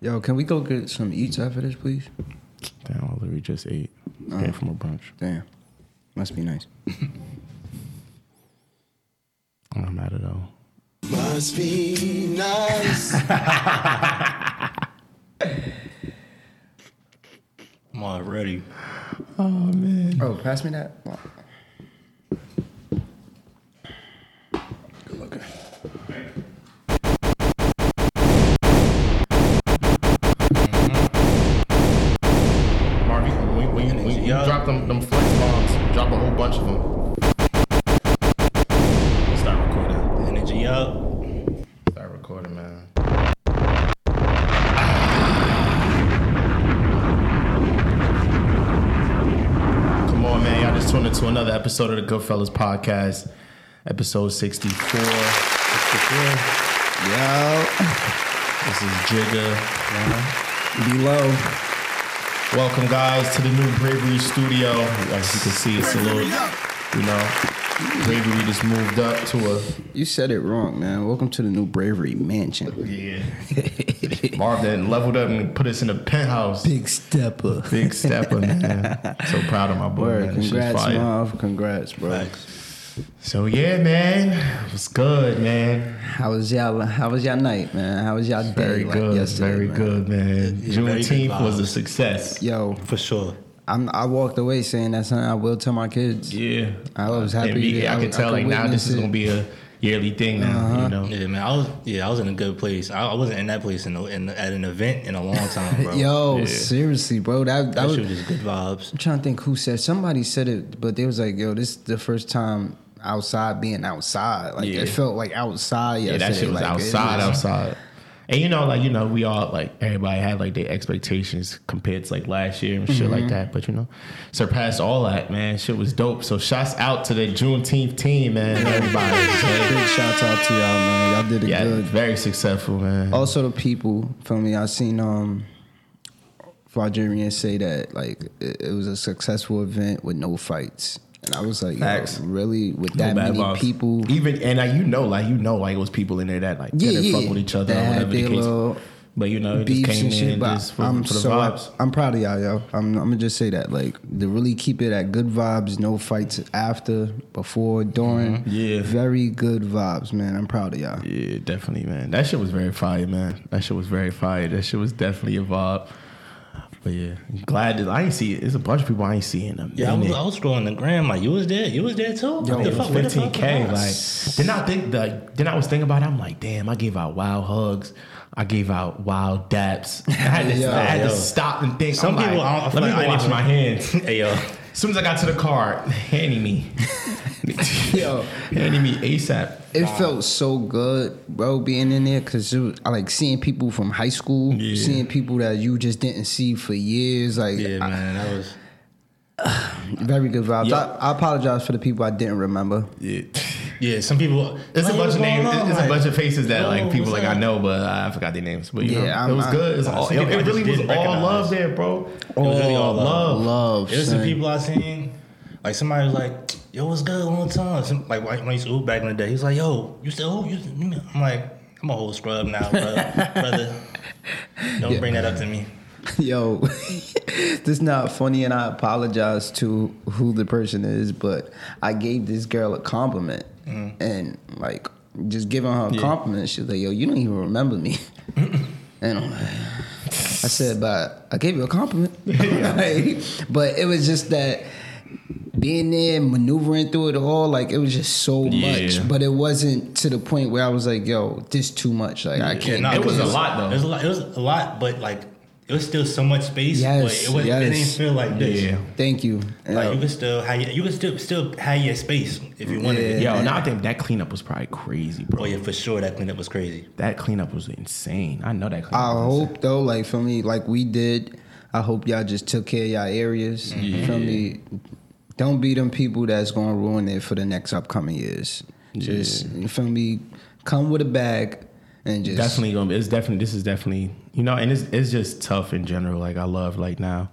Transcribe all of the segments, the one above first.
Yo, can we go get some eats after this, please? Damn, I literally just ate. Came from a brunch. Damn, must be nice. I'm not mad at all. Must be nice. I'm already. Oh man. Oh, pass me that. Episode of the Goodfellas podcast, episode 64. 64. Yo, This is Jigga. B. Lo. Welcome, guys, to the new Bravery Studio. As you can see, it's a little, you know, Bravery just moved up to a You said it wrong, man. Welcome to the new Bravery Mansion. yeah. Marv then leveled up and put us in a penthouse. Big stepper. Big stepper, man. So proud of my boy. Word, man. Congrats. Marv. Congrats, bro. So yeah, man, it was good, man. How was y'all? How was y'all night, man? How was y'all day? Very like good, yesterday, very man? good, man. Yeah, very Juneteenth was a success. Yo, For sure. I'm, I walked away saying that's something I will tell my kids. Yeah, I was happy And I, I- could I tell could like now this is it. gonna be a yearly thing now. Uh-huh. You know, Yeah, man. I was yeah, I was in a good place. I, I wasn't in that place in, a, in at an event in a long time, bro. Yo, Yeah. seriously, bro. That, that that was. shit was just good vibes. I'm trying to think who said. Somebody said it, but they was like, "Yo, this is the first time outside being outside. Like Yeah. it felt like outside. yeah, that shit was Like, outside, was- outside. And you know, like you know, we all like everybody had like their expectations compared to like last year and shit Mm-hmm. like that. But you know, surpassed all that, man. Shit was dope. So shouts out to the Juneteenth team, man. Everybody, Big shout out to y'all, man. Y'all did it yeah, good. very successful, man. Also, the people, feel me? I seen um, Fajarian say that like it, it was a successful event with no fights, and I was like, Facts. really, with that bad many vibes. people, even and like you know, like you know, like it was people in there that like yeah, yeah, fuck with each other that or whatever the case. But you know, it just came and shit. in But just for, I'm for the so vibes. I'm proud of y'all, yo. I'm, I'm gonna just say that, like, to really keep it at good vibes, no fights after, before, during. Mm-hmm. Yeah. very good vibes, man. I'm proud of y'all. Yeah, definitely, man. That shit was very fire, man. That shit was very fire. That shit was definitely a vibe. But yeah, glad that I ain't see it. There's a bunch of people I ain't seeing them. Yeah, I was, I was scrolling the gram like you was there. You was there too. Yo, the it was fuck- fuck 15k. was Like, then I think the then I was thinking about it. I'm like, damn, I gave out wild hugs. I gave out wild daps. I had to, Yo, I had yo. to stop and think. Some I'm people, like, I don't- let feel me like wash my hands. hey yo, As soon as I got to the car, handing me, Yo. handy me ASAP. It felt so good, bro, being in there because I like seeing people from high school, Yeah. seeing people that you just didn't see for years. Like, yeah, man, that was very good vibes. Yo. I, I apologize for the people I didn't remember. Yeah. yeah. Some people, it's like, a bunch of names. going on? There's a bunch of faces that yo, like people what's like I know, but I forgot their names. But you Yeah, know, it was I- good. It's I all, think it, I oh, it just really was didn't all love there, bro. It was really all oh, love. Love. It was some people I seen. Like somebody was like, "Yo, what's good? Long time." Some, like when I used to hoop back in the day, he was like, "Yo, you still hoop?" I'm like, "I'm a whole scrub now, brother. brother don't bring that up to me." Yo, this is not funny, and I apologize to who the person is, but I gave this girl a compliment, mm. and like just giving her a Yeah. compliment, she's like, "Yo, you don't even remember me," and I'm like, I said, "But I gave you a compliment," Like, but it was just that being there, maneuvering through it all, like it was just so Yeah. much, but it wasn't to the point where I was like, "Yo, this too much." Like I can't. nah, It was a lot, though. It was a lot. It was a lot, but like it was still so much space. Yes, but it, was, it didn't feel like this. Yeah. Thank you. Like Yeah. you could still have your, you could still still have your space if you wanted it. Yeah. Yo, now I think that cleanup was probably crazy, bro. Oh yeah, for sure. That cleanup was crazy. That cleanup was insane. I know that cleanup. I was insane. hope though, like for me, like we did. I hope y'all just took care of y'all areas. Mm-hmm. You feel me? Don't be them people that's gonna ruin it for the next upcoming years. Just you feel me? Come with a bag and just definitely gonna. Be, it's definitely. This is definitely. You know, and it's it's just tough in general. Like I love like now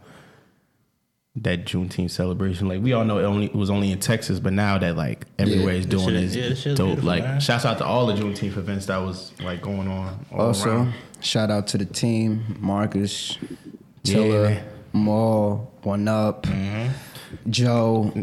that Juneteenth celebration. Like we all know it only it was only in Texas, but now that like everywhere is shit- doing this yeah, this dope. Like man. shouts out to all the Juneteenth events that was like going on. All Also, around. Shout out to the team, Marcus, Yeah, Tiller, man. Maul, One Up, mm-hmm. Joe.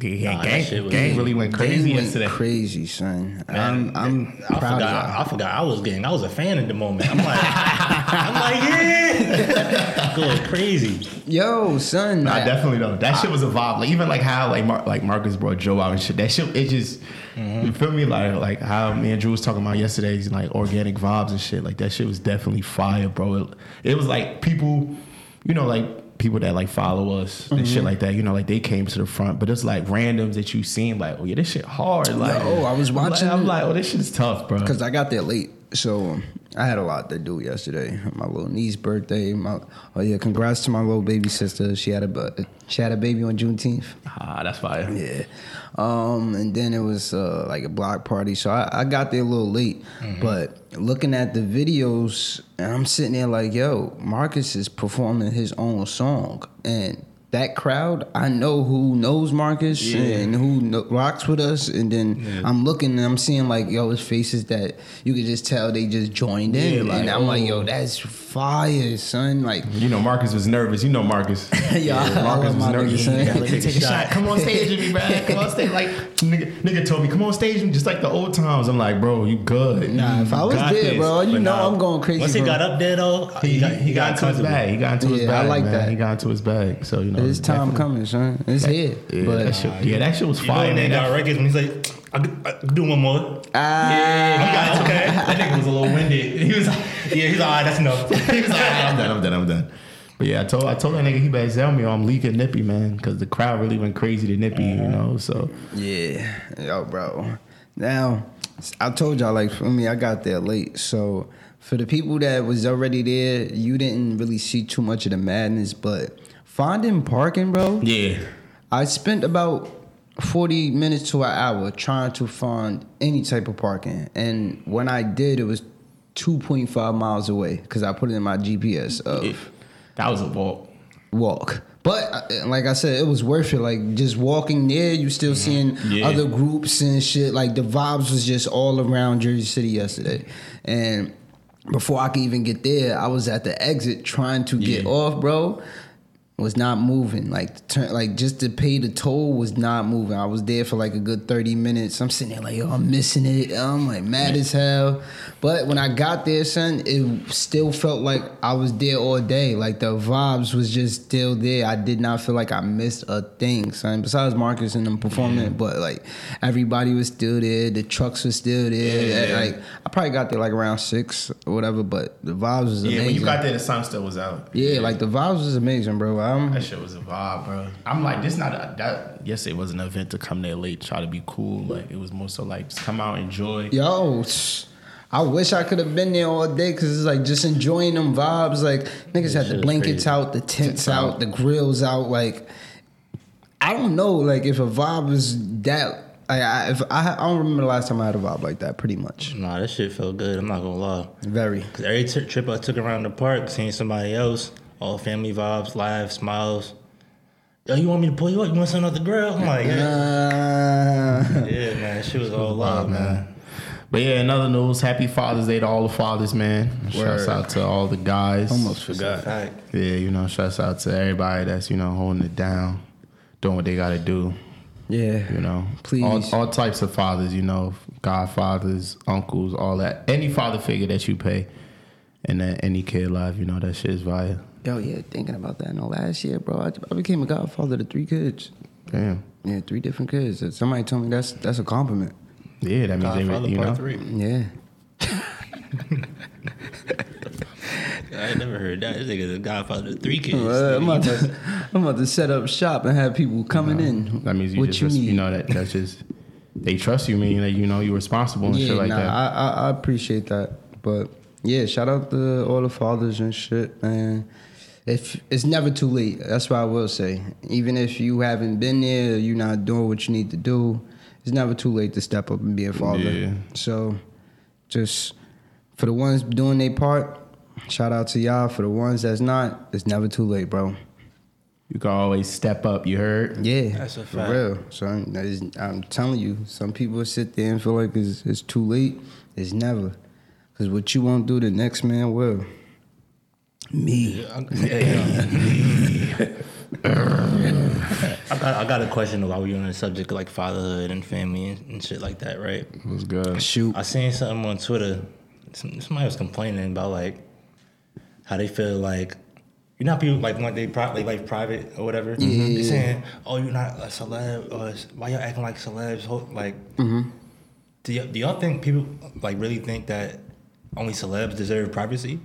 Yeah, Nah, that gang, was- gang really went crazy They went yesterday. crazy, son. Man, I'm, I'm I proud forgot. of y'all. I forgot. I was getting. I was a fan at the moment. I'm like, I'm like, yeah, going crazy. Yo, son. Nah, I- definitely though. That shit was a vibe. Like even like how like Mar- like Marcus brought Joe out and shit. That shit it just mm-hmm. you feel me like like how me and Drew was talking about yesterday's Like organic vibes and shit. Like that shit was definitely fire, bro. It, it was like people, you know, like people that like follow us and shit mm-hmm. like that. You know, like they came to the front, but it's like randoms that you seen like, oh yeah, this shit hard. Like Yo, I was I'm like- watching I'm like, oh, this shit is tough, bro. Cause I got there late, so um, I had a lot to do yesterday. My little niece's birthday. My oh yeah, congrats to my little baby sister. She had a she had a baby on Juneteenth. Ah, that's fire. Yeah, um, and then it was uh, like a block party, so I, I got there a little late. But looking at the videos, and I'm sitting there like, yo, Marcus is performing his own song, and that crowd, I know who knows Marcus and who kno- rocks with us, and then I'm looking and I'm seeing like, yo, his faces that you could just tell they just joined in, Yeah, like, and I'm like, oh. yo, that's fire, son. Like, You know, Marcus was nervous. You know, Marcus. Yeah, I Marcus love my nigga, son. Yeah, let me Take take a a shot. shot. Come on stage with me, man. Come on stage. Like nigga, nigga told me, come on stage with me, just like the old times. I'm like, bro, you good? Nah, if I was Got there, this. bro, you But know nah, I'm going crazy. Once he bro. got up there though, He, he, he got into his comfortable. bag. He got into his Yeah, I like man. that. He got into his bag. So you know, His time definitely- coming, son. It's here. Yeah, but that shit, yeah, that shit was You know fire, when they man. got That, records when he's like, I will do one more. ah, he got okay. That nigga was a little winded. He was, like, Yeah, he's like, all right, that's enough. he was like, "Ah, I'm done, I'm done, I'm done. But yeah, I told I told that nigga he better tell me or I'm leaking Nippy, man, because the crowd really went crazy to Nippy, you know. So yeah, yo, bro. Now, I told y'all like for me, I got there late, so for the people that was already there, you didn't really see too much of the madness. But finding parking, bro, yeah, I spent about 40 minutes to an hour trying to find any type of parking. And when I did, it was 2.5 miles away because I put it in my GPS of it- that was a walk. walk. But uh, like I said, it was worth it. Like just walking there, you still seeing Yeah. other groups and shit. Like the vibes was just all around Jersey City yesterday. And before I could even get there, I was at the exit trying to get Yeah. off, bro. Was not moving. Like the turn, like just to pay the toll was not moving. I was there for like a good thirty minutes. I'm sitting there like, yo, I'm missing it. I'm like mad as hell. But when I got there, son, it still felt like I was there all day. Like the vibes was just still there. I did not feel like I missed a thing, son. Besides Marcus and them performing, but like everybody was still there. The trucks were still there. Yeah. Like I probably got there like around six or whatever. But the vibes was Yeah, amazing. when you got there, the sun still was out. Yeah, like the vibes was amazing, bro. I'm That shit was a vibe, bro. I'm like, this not a, that. Yes, it was an event to come there late, try to be cool. Like it was more so like just come out, enjoy. yo. sh- I wish I could have been there all day because it's like just enjoying them vibes. Like niggas had the blankets out, the tents out, the grills out. Like I don't know, like if a vibe is that. I, I, if I, I don't remember the last time I had a vibe like that. Pretty much, Nah, that shit felt good. I'm not gonna lie. very. Cause every t- trip I took around the park, seeing somebody else, all family vibes, live smiles. Yo, you want me to pull you up? You want something off the grill? I'm like, yeah, Uh, yeah, man. She was all love, man. But yeah, in other news, happy Father's Day to all the fathers, man. Shouts out to all the guys. almost forgot. Yeah, you know, shouts out to everybody that's, you know, holding it down, doing what they gotta do. Yeah, You know, Please. all, all types of fathers. You know, godfathers, uncles, all that. Any father figure that you pay, and then any kid life, you know, that shit is via. Yo, yeah, thinking about that. No, last year, bro, I, I became a godfather to three kids. Damn. Yeah, three different kids. Somebody told me that's that's a compliment. Yeah, that means Godfather they, you Part know. Three. Yeah. I ain't never heard that. This nigga's a godfather to three kids. Uh, I'm, about to, I'm about to set up shop and have people coming in. That means you what just, you res- need. you know, that that's just they trust you, meaning that you know you're responsible and yeah, shit like nah, that. I, I I appreciate that. But yeah, shout out to all the fathers and shit, man. If it's never too late, that's what I will say. Even if you haven't been there, you're not doing what you need to do. It's never too late to step up and be a father. Yeah. So, just for the ones doing their part, shout out to y'all. For the ones that's not, it's never too late, bro. You can always step up. You heard? Yeah, That's a fact. for real. So that is, I'm telling you, some people sit there and feel like it's, it's too late. It's never. Cause what you won't do, the next man will. Me. I got I got a question while we on the subject of like fatherhood and family and, and shit like that, right? It was good. Shoot. I seen something on Twitter. Somebody was complaining about like how they feel like you know how people like want they pri- they life private or whatever. Yeah. They saying, "Oh, you're not a celeb. Or why y'all acting like celebs?" Like, Mm-hmm. do, y- do y'all think people like really think that only celebs deserve privacy?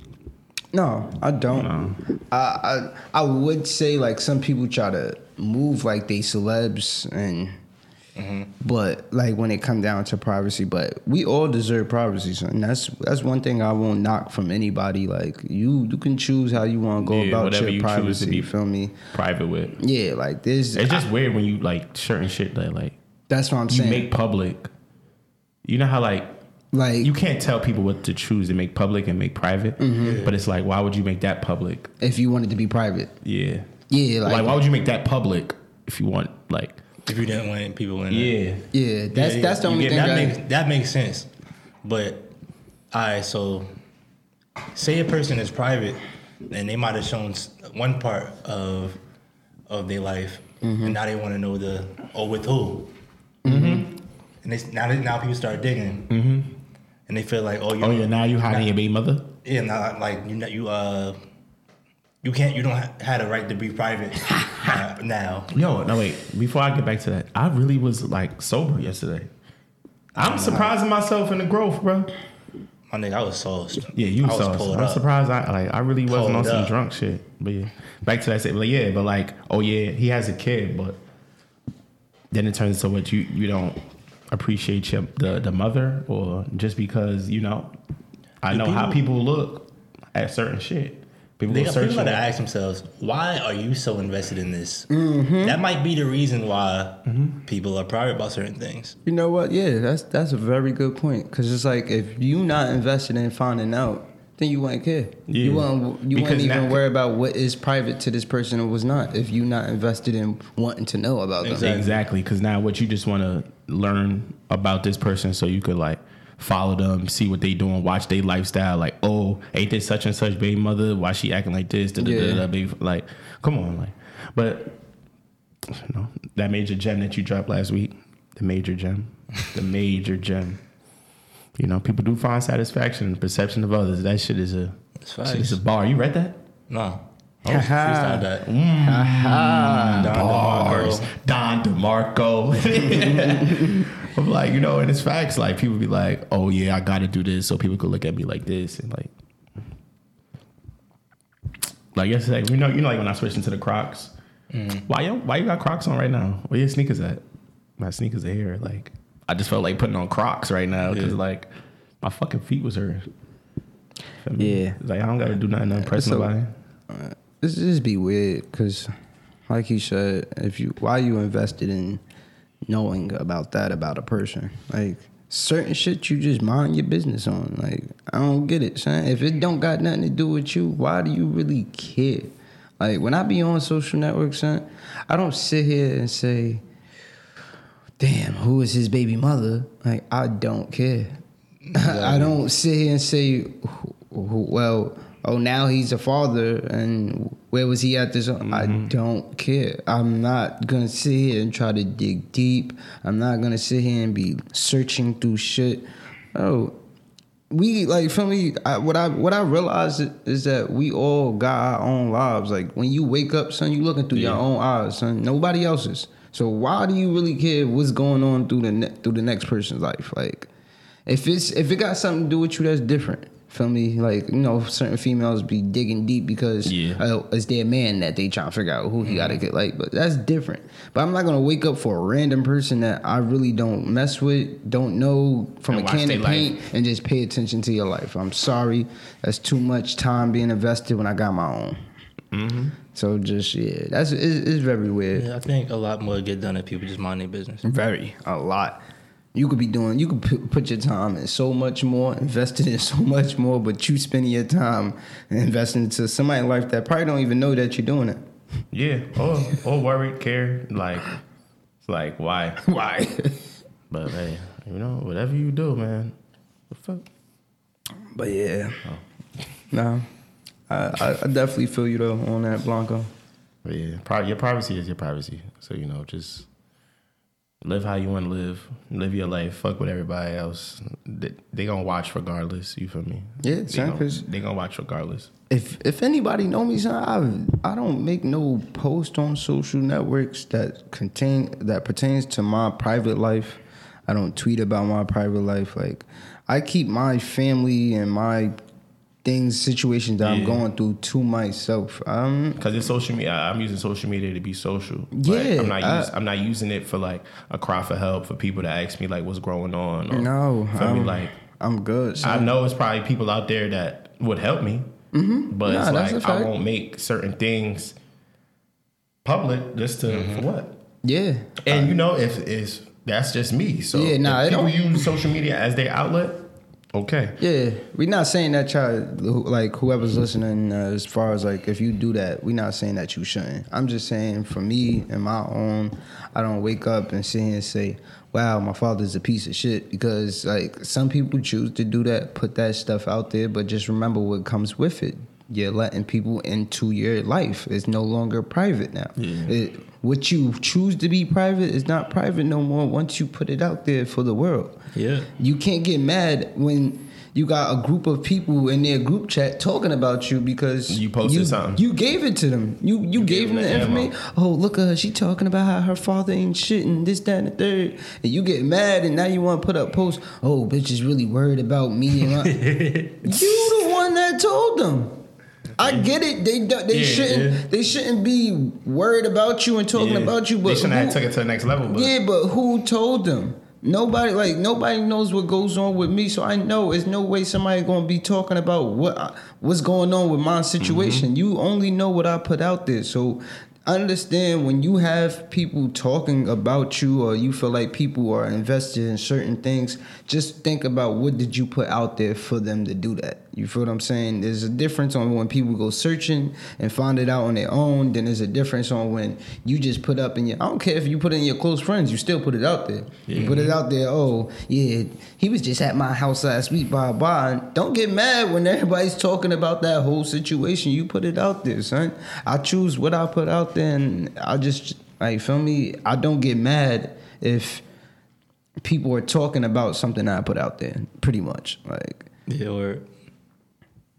No, I don't. I, I I would say like some people try to move like they celebs and mm-hmm. but like when it come down to privacy, but we all deserve privacy, son. That's that's one thing I won't knock from anybody. Like you you can choose how you want to go Yeah, about whatever your you choose to privacy. be- You feel me? Private with. Yeah, like this. It's just weird when you like certain shit that like that's what I'm saying. you saying. make public. You know how like like you can't tell people what to choose to make public and make private, Mm-hmm. but it's like why would you make that public? if you wanted to be private. Yeah. Yeah, Like, like, why would you make that public if you want like If you didn't want people in, there? yeah yeah, that's Yeah, that's the only get- thing. that I, makes that makes sense. But all right, so say a person is private and they might have shown one part of of their life, Mm-hmm. and now they want to know the oh with who. Mm-hmm. And they, now now people start digging, mm-hmm. And they feel like oh you oh yeah now you hiding your baby mother yeah now like you know you uh you can't you don't ha- have the right to be private uh, now. yo no wait before I get back to that I really was like sober yesterday. I'm surprising myself in the growth, bro. My nigga, I was sauced. Yeah, you was saw. pulled I'm up. surprised. I like. I really wasn't on some up. drunk shit. But yeah, back to that. Like, yeah, but like, oh yeah, he has a kid, but then it turns to what you you don't appreciate your, the the mother, or just because you know, I Do know how people- people look at certain shit. People They go search. people gotta ask themselves, why are you so invested in this? Mm-hmm. That might be the reason why people are private about certain things. You know what? Yeah, that's that's a very good point. Cause it's like if you not invested in finding out, then you wouldn't care. Yeah. You wouldn't you Because wouldn't even now- worry about what is private to this person or was not. If you not invested in wanting to know about them. Exactly. Exactly, because now what you just want to learn about this person, so you could like follow them, see what they doing, watch their lifestyle. Like, oh, ain't this such and such baby mother? Why she acting like this? Da, da, da, Yeah. da, baby. Like, come on, like, but you know that major gem that you dropped last week, the major gem, the major gem. You know, people do find satisfaction in the perception of others. That shit is a shit is a bar. You read that? No. Oh, Freestyle that. Mm, ha. Don bars. DeMarco. Don DeMarco. I'm like, you know, and it's facts. Like people be like, oh yeah, I gotta do this so people could look at me like this and like like yesterday, you know, you know, like when I switched into the Crocs. Why you why you got Crocs on right now? Where your sneakers at? My sneakers are here. Like I just felt like putting on Crocs right now because Yeah. like my fucking feet was me? Yeah. Like I don't gotta do nothing to impress So- nobody. This just be weird because, like he said, if you why you invested in knowing about that about a person, like certain shit you just mind your business on. Like I don't get it, son. If it don't got nothing to do with you, why do you really care? Like when I be on social networks, son, I don't sit here and say, "Damn, who is his baby mother?" Like I don't care. I don't sit here and say, "Well, oh, now he's a father, and where was he at this?" I mm-hmm. don't care. I'm not gonna sit here and try to dig deep. I'm not gonna sit here and be searching through shit. Oh, we like for me I, what i what i realized is- that we all got our own lives like when you wake up son you looking through your own eyes son nobody else's so why do you really care what's going on through the ne- through the next person's life like if it's if it got something to do with you that's different feel me like you know certain females be digging deep because Yeah. uh, it's their man that they trying to figure out who he gotta get like but that's different but i'm not gonna wake up for a random person that i really don't mess with don't know from And a can they of life. paint and just pay attention to your life. I'm sorry, that's too much time being invested when I got my own. Mm-hmm. So just yeah, that's it's, it's very weird. Yeah, I think a lot more get done if people just mind their business. Very a lot. You could be doing. You could put, put your time in so much more, invested in so much more, but you spending your time investing into somebody's life that probably don't even know that you're doing it. Yeah, or or worried, care, like, it's like why? Why? But hey, you know, whatever you do, man, the fuck. But yeah, oh. no, I, I, I definitely feel you though on that Blanco. But yeah, pri- your privacy is your privacy. So you know, just live how you want to live. Live your life. Fuck with everybody else. They, they gonna watch regardless. You feel me? Yeah, they son, gonna, they gonna watch regardless. If if anybody know me, son, I I don't make no post on social networks that contain that pertains to my private life. I don't tweet about my private life. Like I keep my family and my things, situations that I'm going through to myself. Um, Cause it's social media. I'm using social media to be social. Yeah, I'm not. I- use, I'm not using it for like a cry for help for people to ask me like what's going on. Or, no, feel me? I'm, Like I'm good. I Son. know it's probably people out there that would help me, Mm-hmm. but Nah, it's like I won't make certain things public just to Mm-hmm. for what. Yeah, And you know, if is that's just me. So Yeah, nah, if people don't- use social media as their outlet. Okay. Yeah, we're not saying that y'all like whoever's listening. Uh, as far as like if you do that, we're not saying that you shouldn't. I'm just saying for me and my own, I don't wake up and here and say, "Wow, my father's a piece of shit," because like some people choose to do that, put that stuff out there, but just remember what comes with it. You're letting people into your life. It's no longer private now. It, what you choose to be private is not private no more once you put it out there for the world. Yeah. You can't get mad when you got a group of people in their group chat talking about you because You posted you, something. You gave it to them. You you, gave them the the information. Oh, look at her. She talking about how her father ain't shit and this, that, and the third. And you get mad and now you want to put up posts. Oh, bitch is really worried about me. You the one that told them. I mm-hmm. get it. They they Yeah, shouldn't yeah. they shouldn't be worried about you and talking Yeah. about you. But they shouldn't have took it to the next level. But yeah, but who told them? Nobody like nobody knows what goes on with me, so I know there's no way somebody gonna be talking about what I- what's going on with my mm-hmm. situation. You only know what I put out there, so understand when you have people talking about you or you feel like people are invested in certain things. Just think about what did you put out there for them to do that. You feel what I'm saying? There's a difference on when people go searching and find it out on their own. Then there's a difference on when you just put up in your. I don't care if you put it in your close friends. You still put it out there. You put it out there. Oh yeah, he was just at my house last week. Blah blah. And don't get mad when everybody's talking about that whole situation. You put it out there, son. I choose what I put out there, and I just like feel me. I don't get mad if people are talking about something I put out there. Pretty much, like. Yeah, word.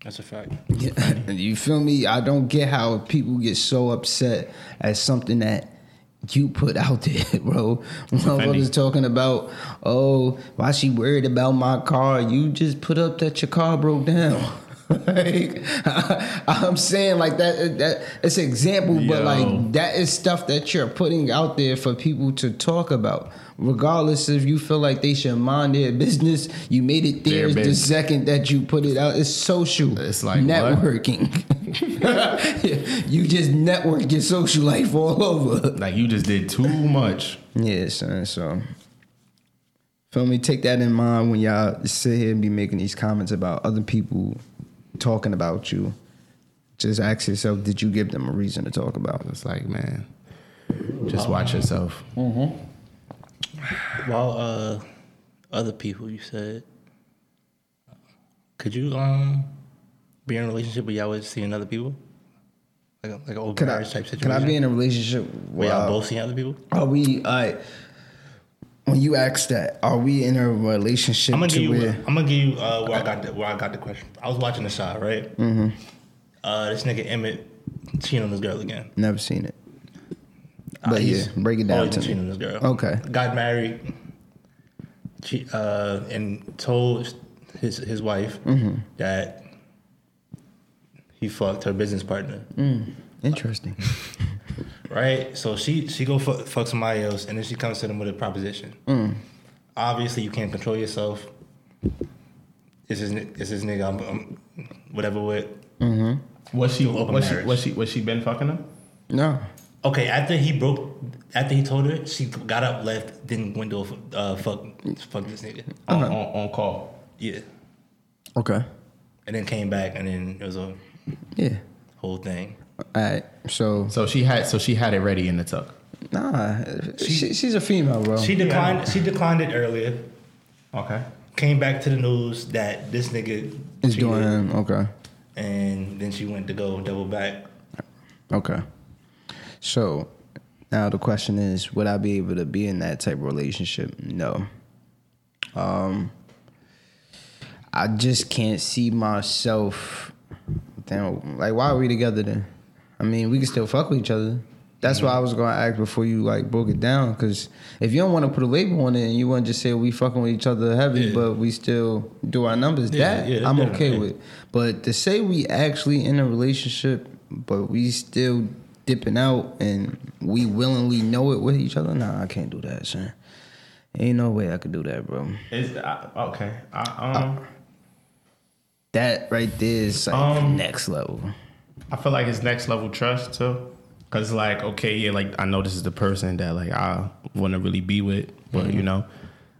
That's a fact. Yeah, you feel me? I don't get how people get so upset at something that you put out there, bro. Motherfuckers talking about, oh, why she worried about my car? You just put up that your car broke down. Like, I'm saying like that. That it's an example, but like that is stuff that you're putting out there for people to talk about. Regardless if you feel like they should mind their business, you made it there the second that you put it out. It's social. It's like networking. you just network your social life all over. like you just did too much. Yeah, son. So, feel me? Take that in mind when y'all sit here and be making these comments about other people talking about you. Just ask yourself, did you give them a reason to talk about? It's like man, just watch yourself. While uh, other people, you said, could you um be in a relationship where y'all was seeing other people, like a, like an old Can I, marriage type situation? can I be in a relationship where where y'all both seeing other people? are we? I when you ask that, are we in a relationship I'm gonna give you. where? I'm gonna give you uh, where I got the, where I got the question. I was watching the shot, right? Mm-hmm. Uh, this nigga Emmett cheating on this girl again. Never seen it. Uh, But yeah, he's break it down to cheating me. on this girl. Okay. Got married. Che- uh, and told his his wife Mm-hmm. that he fucked her business partner. Interesting. Right? So she she go fuck, fuck somebody else, and then she comes to them with a proposition. Mm. Obviously, you can't control yourself. This is this is nigga. I'm, I'm whatever with. Was she? Open Was she? Was she? Was she been fucking him? No. Okay, after he broke, after he told her, she got up, left, then went to uh, fuck fuck this nigga. On, on, on call. Yeah, Okay. and then came back, and then it was a Yeah. whole thing. All right. So So she had. So she had it ready in the tuck. nah, she, she's a female, bro. She declined. She declined it earlier. Okay. came back to the news that this nigga Is cheated, doing him. Okay. and then she went to go double back. Okay. So now the question is, would I be able to be in that type of relationship? No. Um I just can't see myself damn like why are we together then? I mean we can still fuck with each other. That's why I was gonna ask before you like broke it down, because if you don't want to put a label on it and you want to just say we fucking with each other heavy, Yeah. but we still do our numbers, Yeah, that yeah, I'm okay with. But to say we actually in a relationship, but we still dipping out and we willingly know it with each other, nah, I can't do that, son. Ain't no way I could do that, bro. Is uh, okay. I, um, That right there is like Um, next level. I feel like it's next level trust too. Cause like, okay, yeah, like I know this is the person that like I want to really be with, but Mm-hmm. you know,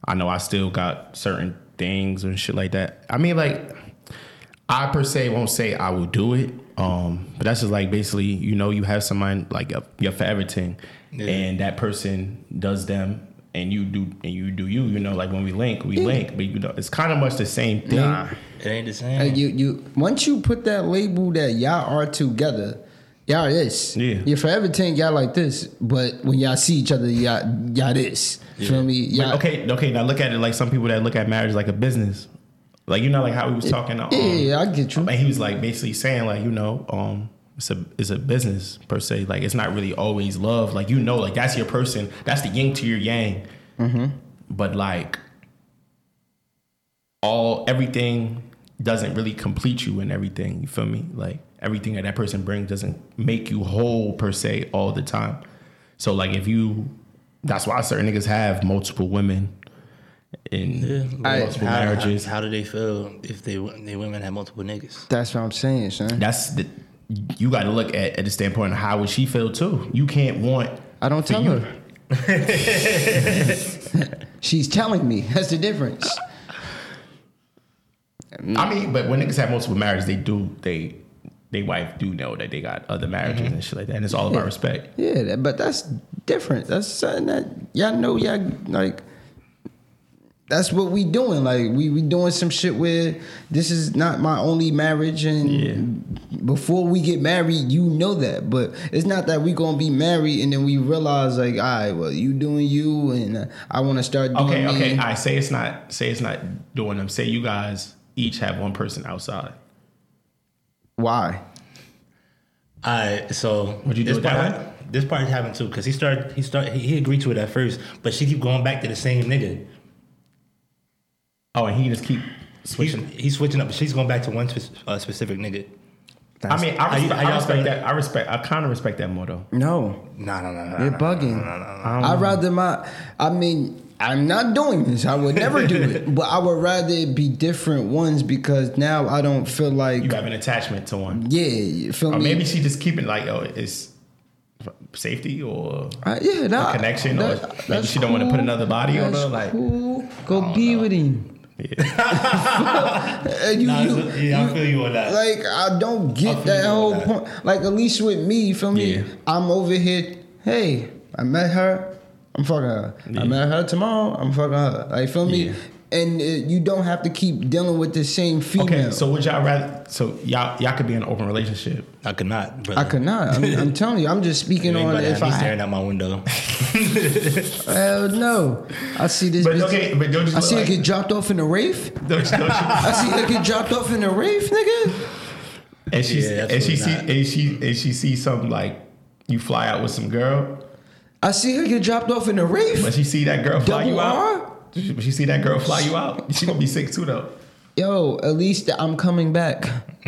I know I still got certain things and shit like that. I mean, like, I per se won't say I will do it, um, but that's just like basically, you know, you have someone like your, your forever thing, Yeah. and that person does them, and you do and you do you. You know, like when we link, we link, but you know, it's kind of much the same thing. Nah. It ain't the same. Like you, you once you put that label that y'all are together, y'all this. Yeah. You're forever ten, y'all like this. But when y'all see each other, y'all y'all this. Feel me? But Y'all, okay, okay. Now look at it like some people that look at marriage like a business. Like you know, like how we was talking. Um, Yeah, yeah, I get you. And he was like basically saying like you know, um, it's a it's a business per se. Like it's not really always love. Like you know, like that's your person. That's the yin to your yang. Mm-hmm. But like all everything doesn't really complete you in everything. You feel me? Like everything that that person brings doesn't make you whole per se all the time. So like if you, that's why certain niggas have multiple women in Yeah. Multiple how, marriages. How, how do they feel if they they women have multiple niggas? That's what I'm saying, son. that's the you got to look at at the standpoint of how would she feel too. You can't want. I don't tell you- her. She's telling me. That's the difference. I mean, but when niggas have multiple marriages, they do they they wife do know that they got other marriages mm-hmm. and shit like that, and it's all about respect. Yeah, but that's different. That's something that y'all know. Y'all like. That's what we doing. Like we we doing some shit where this is not my only marriage, and Yeah. before we get married, you know that. But it's not that we gonna be married and then we realize like, all right, well, you doing you, and uh, I want to start doing Okay, me. okay. I say it's not. Say it's not doing them. Say you guys each have one person outside. Why? I so Would you do this it that part, way? This part happened too because he started. He started. He, he agreed to it at first, but she keep going back to the same nigga. Oh, and he just keep switching. he's switching up, but she's going back to one spe- uh, specific nigga. I mean, I How you- respect, how I y'all respect that. I respect. I kind of respect that more though. No, No, no, no, no. you're no, bugging. No, no, no, no. I'd rather my. I mean, I'm not doing this. I would never do it. But I would rather it be different ones because now I don't feel like. You have an attachment to one, yeah, you feel or me? maybe she just keeping like, oh, it's safety or Uh, yeah, nah, connection, or maybe that's she don't want to put another body on her. Like, cool. Go be with him. And you, Nah, you- it's- yeah, I feel you on that. Like I don't get feel that whole that. point. Like at least with me, you feel me? Yeah. I'm over here. Hey, I met her. I'm fucking her. I met her tomorrow. I'm fucking her. Like feel me? Yeah. And uh, you don't have to keep dealing with the same female. okay, so would y'all rather? So y'all y'all could be in an open relationship. I could not. Brother. I could not. I'm, I'm telling you. I'm just speaking You ain't on about to if I. staring out my window. Hell no. I see this. But bitch- okay, but don't you I see like, her get dropped off in a Wraith. don't, don't you, I see her get dropped off in a Wraith, nigga. and she Yeah, and she see absolutely and she and she see something like you fly out with some girl, I see her get dropped off in a but Wraith. she see that girl fly Double you out. R? But she see that girl fly you out. She gonna be sick too though. Yo, at least I'm coming back.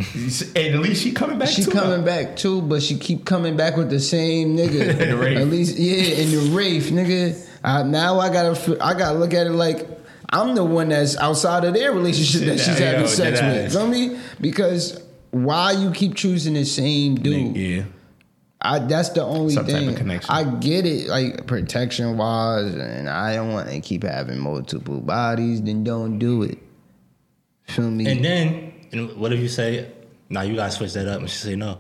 And at least she coming back. She too, coming though. back too, but she keep coming back with the same nigga. The At least, yeah, in the Wraith, nigga. Uh, now I gotta, I gotta look at it like I'm the one that's outside of their relationship that she's Yo, having sex deadass. with. Feel me? Because why you keep choosing the same dude? Yeah. I, that's the only Some type thing. of connection. I get it, like protection wise, and I don't want to keep having multiple bodies. Then don't do it. Feel me? and then, and what if you say, "Nah, you gotta switch that up," and she say no.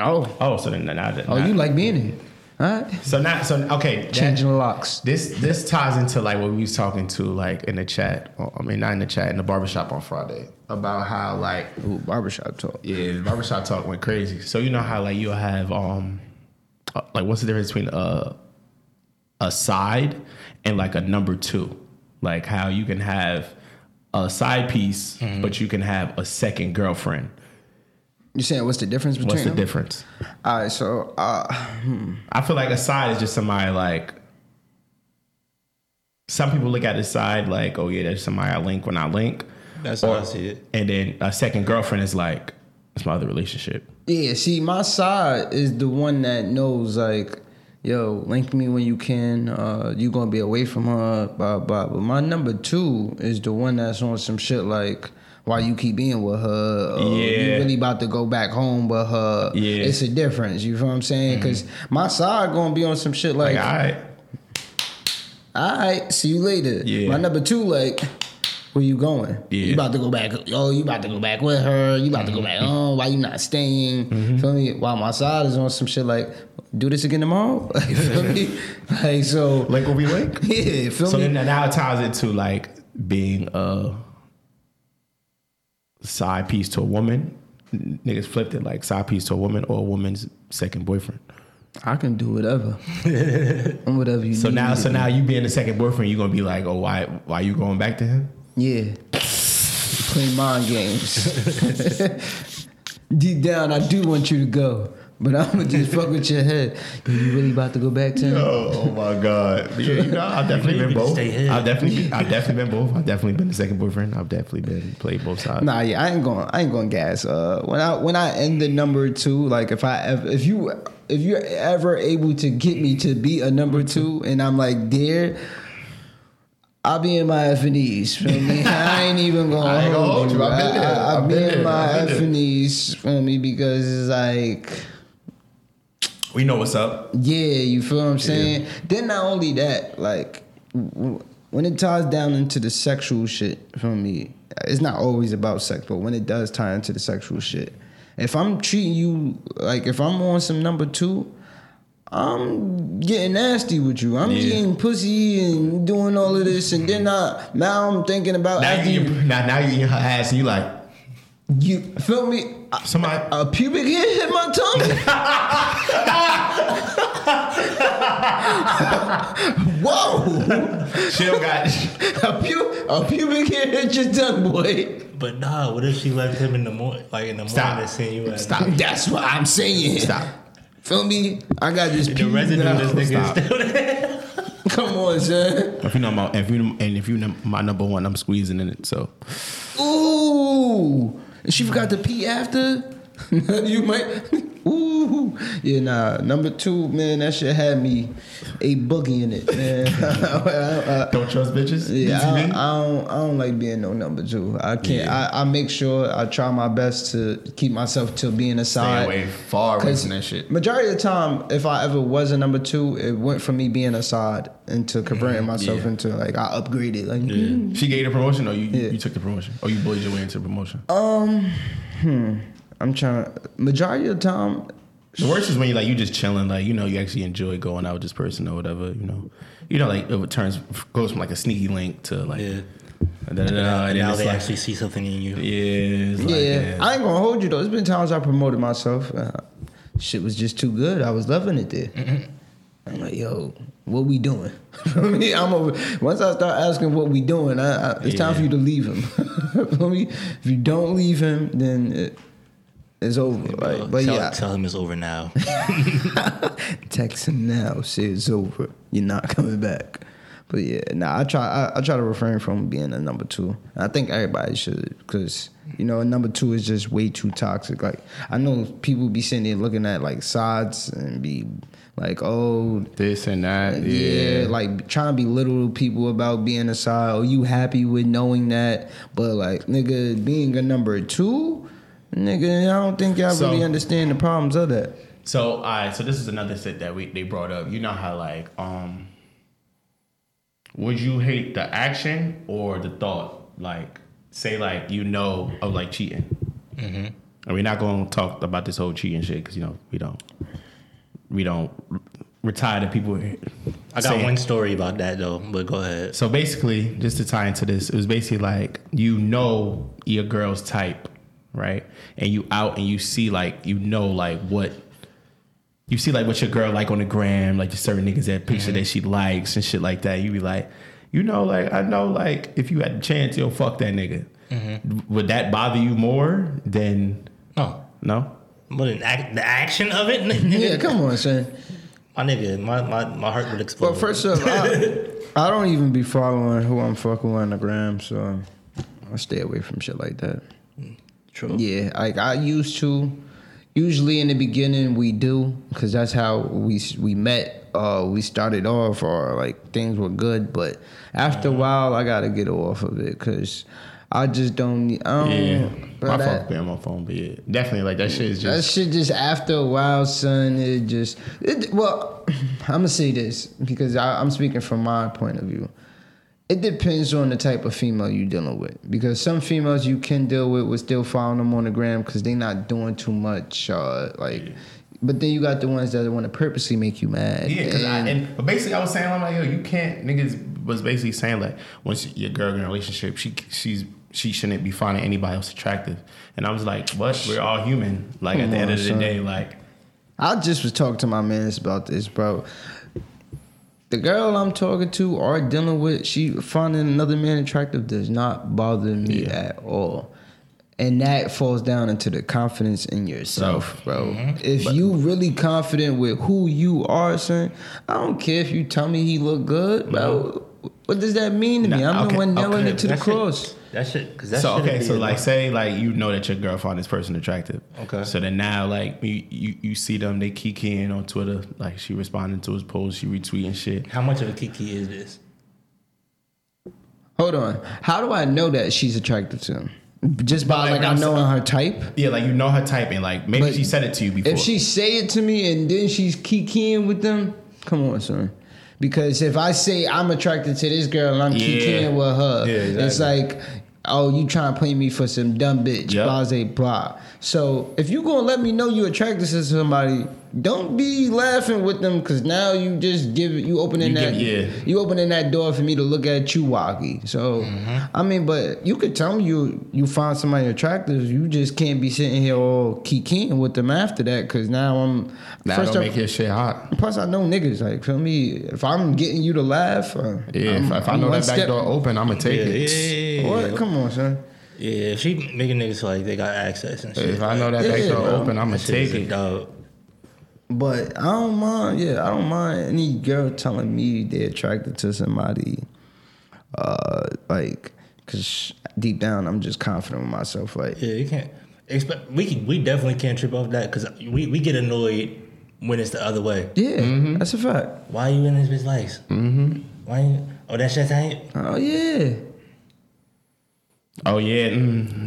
oh, Oh, so then now that oh, you like being in? All right. So now, so okay, that- Changing the locks. This this ties into like what we was talking to like in the chat. or, I mean, not in the chat, in the barbershop on Friday about how like Ooh, barbershop talk. yeah, the barbershop talk went crazy. So you know how like you'll have um uh, like what's the difference between a a side and like a number two? Like how you can have a side piece, but you can have a second girlfriend. You saying what's the difference between What's the them? difference? All right, so uh, I feel like a side is just somebody like. Some people look at the side like, oh yeah, there's somebody I link when I link, That's how I see it. and then a second girlfriend is like, it's my other relationship. yeah, see, my side is the one that knows like, yo, link me when you can. Uh, you gonna be away from her, blah blah. But my number two is the one that's on some shit like. Why you keep being with her? Or You really about to go back home with her? Yeah. Mm-hmm. it's a difference. You feel what I'm saying? Because my side gonna be on some shit like, Like, all right, all right, see you later. Yeah. My number two, like, where you going? Yeah. You about to go back? Oh, you about to go back with her? You about to go back? Mm-hmm. Oh, why you not staying? Feel me? While my side is on some shit like, do this again tomorrow. feel me? Like so, like what we link. yeah. Feel So me? then now it ties into like being a side piece to a woman. Niggas flipped it like side piece to a woman or a woman's second boyfriend. I can do whatever. and whatever you So need now, so now you being the second boyfriend, you are gonna be like, oh, why, why you going back to him? yeah. Play mind games. Deep down, I do want you to go, but I'm gonna just fuck with your head. Yo, you really about to go back to him? Oh, oh my god! Yeah, you know, I've definitely been both. I've definitely, I've definitely been both. I've definitely been the second boyfriend. I've definitely been played both sides. Nah, yeah, I ain't going. I ain't going to gas. Uh, when I when I end the number two, like if I ev- if you if you're ever able to get me to be a number two, and I'm like there, I'll be in my F and E's. Feel me? I ain't even gonna, I ain't hold hold you. I've been there. I, I, I've will be been in my I've F and E's. Feel me? Because it's like. We know what's up. Yeah, you feel what I'm saying? Then not only that, like when it ties down into the sexual shit from me, it's not always about sex, but when it does tie into the sexual shit, if I'm treating you like if I'm on some number two, I'm getting nasty with you. I'm Yeah. eating pussy and doing all of this, and then I now I'm thinking about Now you, you, now, now you in her ass and you like you feel me? A- somebody. A pubic hair hit my tongue. Whoa! She don't got. A, pu- a pubic hair hit your tongue, boy. But nah, what if she left him in the morning, like in the Stop. morning, and seen you at Stop. That's what I'm saying. Stop. Feel me? I got this The pubic residue of this nigga is still there. Come on, son. If you know my, if you and if you know my number one, I'm squeezing in it. So Ooh. And she forgot to pee after? you might. Ooh. Yeah, nah. Number two, man, that shit had me a boogie in it, man. I- I- don't trust bitches. Yeah, I don't, I don't. I don't like being no number two. I can't. Yeah. I, I make sure I try my best to keep myself to being a Stay side. away, far away from that shit. Majority of the time, if I ever was a number two, it went from me being a side into converting myself Mm-hmm. Yeah. into like I upgraded. Like mm, She gave you the promotion, or you Yeah. you took the promotion, or you bullied your way into the promotion. I'm trying. Majority of the time, The worst is when you like you just chilling, like you know you actually enjoy going out with this person or whatever. You know, you know like it turns goes from like a sneaky link to like Yeah. da, da, da, da, and now they like, actually see something in you. yeah, it's like, yeah, I ain't gonna hold you though. There's been times I promoted myself. Uh, shit was just too good. I was loving it there. I'm like, yo, what we doing? I'm over. Once I start asking what we doing, I, I, it's time for you to leave him. If you don't leave him, then it, it's over. Like, but tell, yeah, tell him it's over now. text him now. Say it's over. You're not coming back. But yeah, nah, I try. I, I try to refrain from being a number two. I think everybody should, because you know, a number two is just way too toxic. Like I know people be sitting there looking at like sides and be like, oh, this and that. yeah, Yeah, like trying to belittle people about being a side. Are you happy with knowing that? But like, nigga, being a number two, nigga, I don't think y'all So- really understand the problems of that. So, all right. So this is another set that we they brought up. You know how like um, would you hate the action or the thought? Like, say like you know of like cheating. Mm-hmm. And we're not going to talk about this whole cheating shit because you know we don't we don't we're tired people. I got saying- one story about that though, but go ahead. So basically, just to tie into this, it was basically like you know your girl's type, right? And you out and you see like you know like what you see like what your girl like on the gram, like the certain niggas that picture that she likes and shit like that. You be like, you know, like I know like if you had a chance, you'll fuck that nigga. Mm-hmm. Would that bother you more than No, no? but an act, the action of it, Yeah, come on, son. my nigga, my, my, my heart would explode. Well, first off, I, I don't even be following who I'm fucking with on the gram, so I stay away from shit like that. True. Yeah, like I used to. Usually in the beginning we do, because that's how we we met. Uh, we started off, or like things were good, but after a while I gotta get off of it, cause I just don't. need- I don't. Yeah, my that- on my phone, but yeah, definitely like that shit is That just shit just after a while, son. It just it, well, I'm gonna say this because I, I'm speaking from my point of view. It depends on the type of female you're dealing with because some females you can deal with with still following them on the gram because they're not doing too much. Uh, like, but then you got the ones that want to purposely make you mad. Yeah, because I And- but basically I was saying I'm like yo, you can't niggas was basically saying like once your girl in a relationship, she she's she shouldn't be finding anybody else attractive. And I was like, what? We're all human. Like at Come the end on, of the son. day, like I just was talking to my mans about this, bro. The girl I'm talking to or dealing with, she finding another man attractive does not bother me Yeah. at all. And that falls down into the confidence in yourself, bro. Mm-hmm. If you really confident with who you are, son, I don't care if you tell me he look good, bro. What does that mean to me? I'm the okay, one nailing okay. it to the cross. That shit, because that so okay, be so a- like say like you know that your girl find this person attractive. Okay. So then now like you you, you see them, they kikiing on Twitter, like she responding to his post, she retweeting shit. how much of a kiki is this? Hold on. How do I know that she's attracted to him? Just by Like, like I I'm knowing her type? Yeah, like you know her type and like maybe But she said it to you before. If she say it to me and then she's kikiing with them, come on, son. Because if I say I'm attracted to this girl and I'm Yeah. kikiing with her, Yeah, it's like, oh, you trying to play me for some dumb bitch, Yep. blase blah. So if you gonna let me know you attracted to somebody, don't be laughing with them because now you just give you opening You that give- yeah. you opening that door for me to look at you waggy. So Mm-hmm. I mean, but you could tell me you you find somebody attractive. You just can't be sitting here all kikiing with them after that because now I'm that first don't off- make your shit hot. Plus, I know niggas like feel me. If I'm getting you to laugh, uh, Yeah, I'm- if, if I I'm know one that back step- door open, I'ma take Yeah, it. yeah, yeah, yeah. What? Come on, son. Yeah, if she making niggas feel like they got access and shit. If I know that Yeah, back door bro. open, I'ma take it. dog. But I don't mind. Yeah, I don't mind any girl telling me they're attracted to somebody. Uh, like, cause deep down, I'm just confident with myself. Like, Yeah, you can't expect. We can, we definitely can't trip off that because we, we get annoyed when it's the other way. yeah, Mm-hmm. that's a fact. Why are you in this bitch likes? Mm-hmm. Why? You, oh, that shit ain't. Oh yeah. Oh yeah,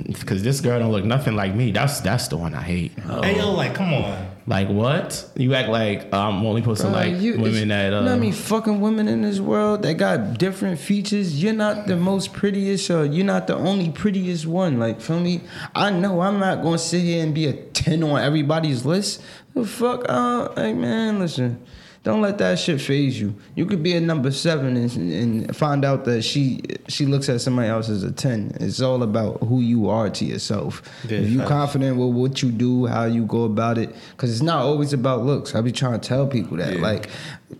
because this girl don't look nothing like me. That's that's the one I hate. Hey yo, like, come on. Like what? You act like I'm only posting Bro, like you- women that. Uh, you know how many fucking women in this world that got different features. You're not the most prettiest, or you're not the only prettiest one. Like, feel me? I know I'm not gonna sit here and be a ten on everybody's list. The fuck, uh, hey man, listen. Don't let that shit phase you. You could be a number seven and, and find out that she she looks at somebody else as a ten. It's all about who you are to yourself. Yeah, if you facts. confident with what you do, how you go about it, because it's not always about looks. I be trying to tell people that, like,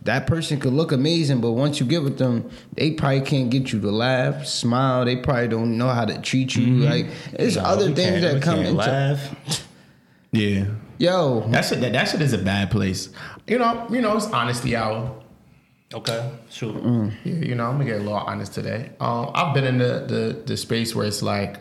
that person could look amazing, but once you get with them, they probably can't get you to laugh, smile. They probably don't know how to treat you. Mm-hmm. Like, it's No, other things can't- we that come can't into. laugh. yeah, Yo, that shit. That, that shit is a bad place. You know. You know. It's honesty hour. Okay, sure. Mm. Yeah, you know, I'm gonna get a little honest today. Um, I've been in the, the the space where it's like,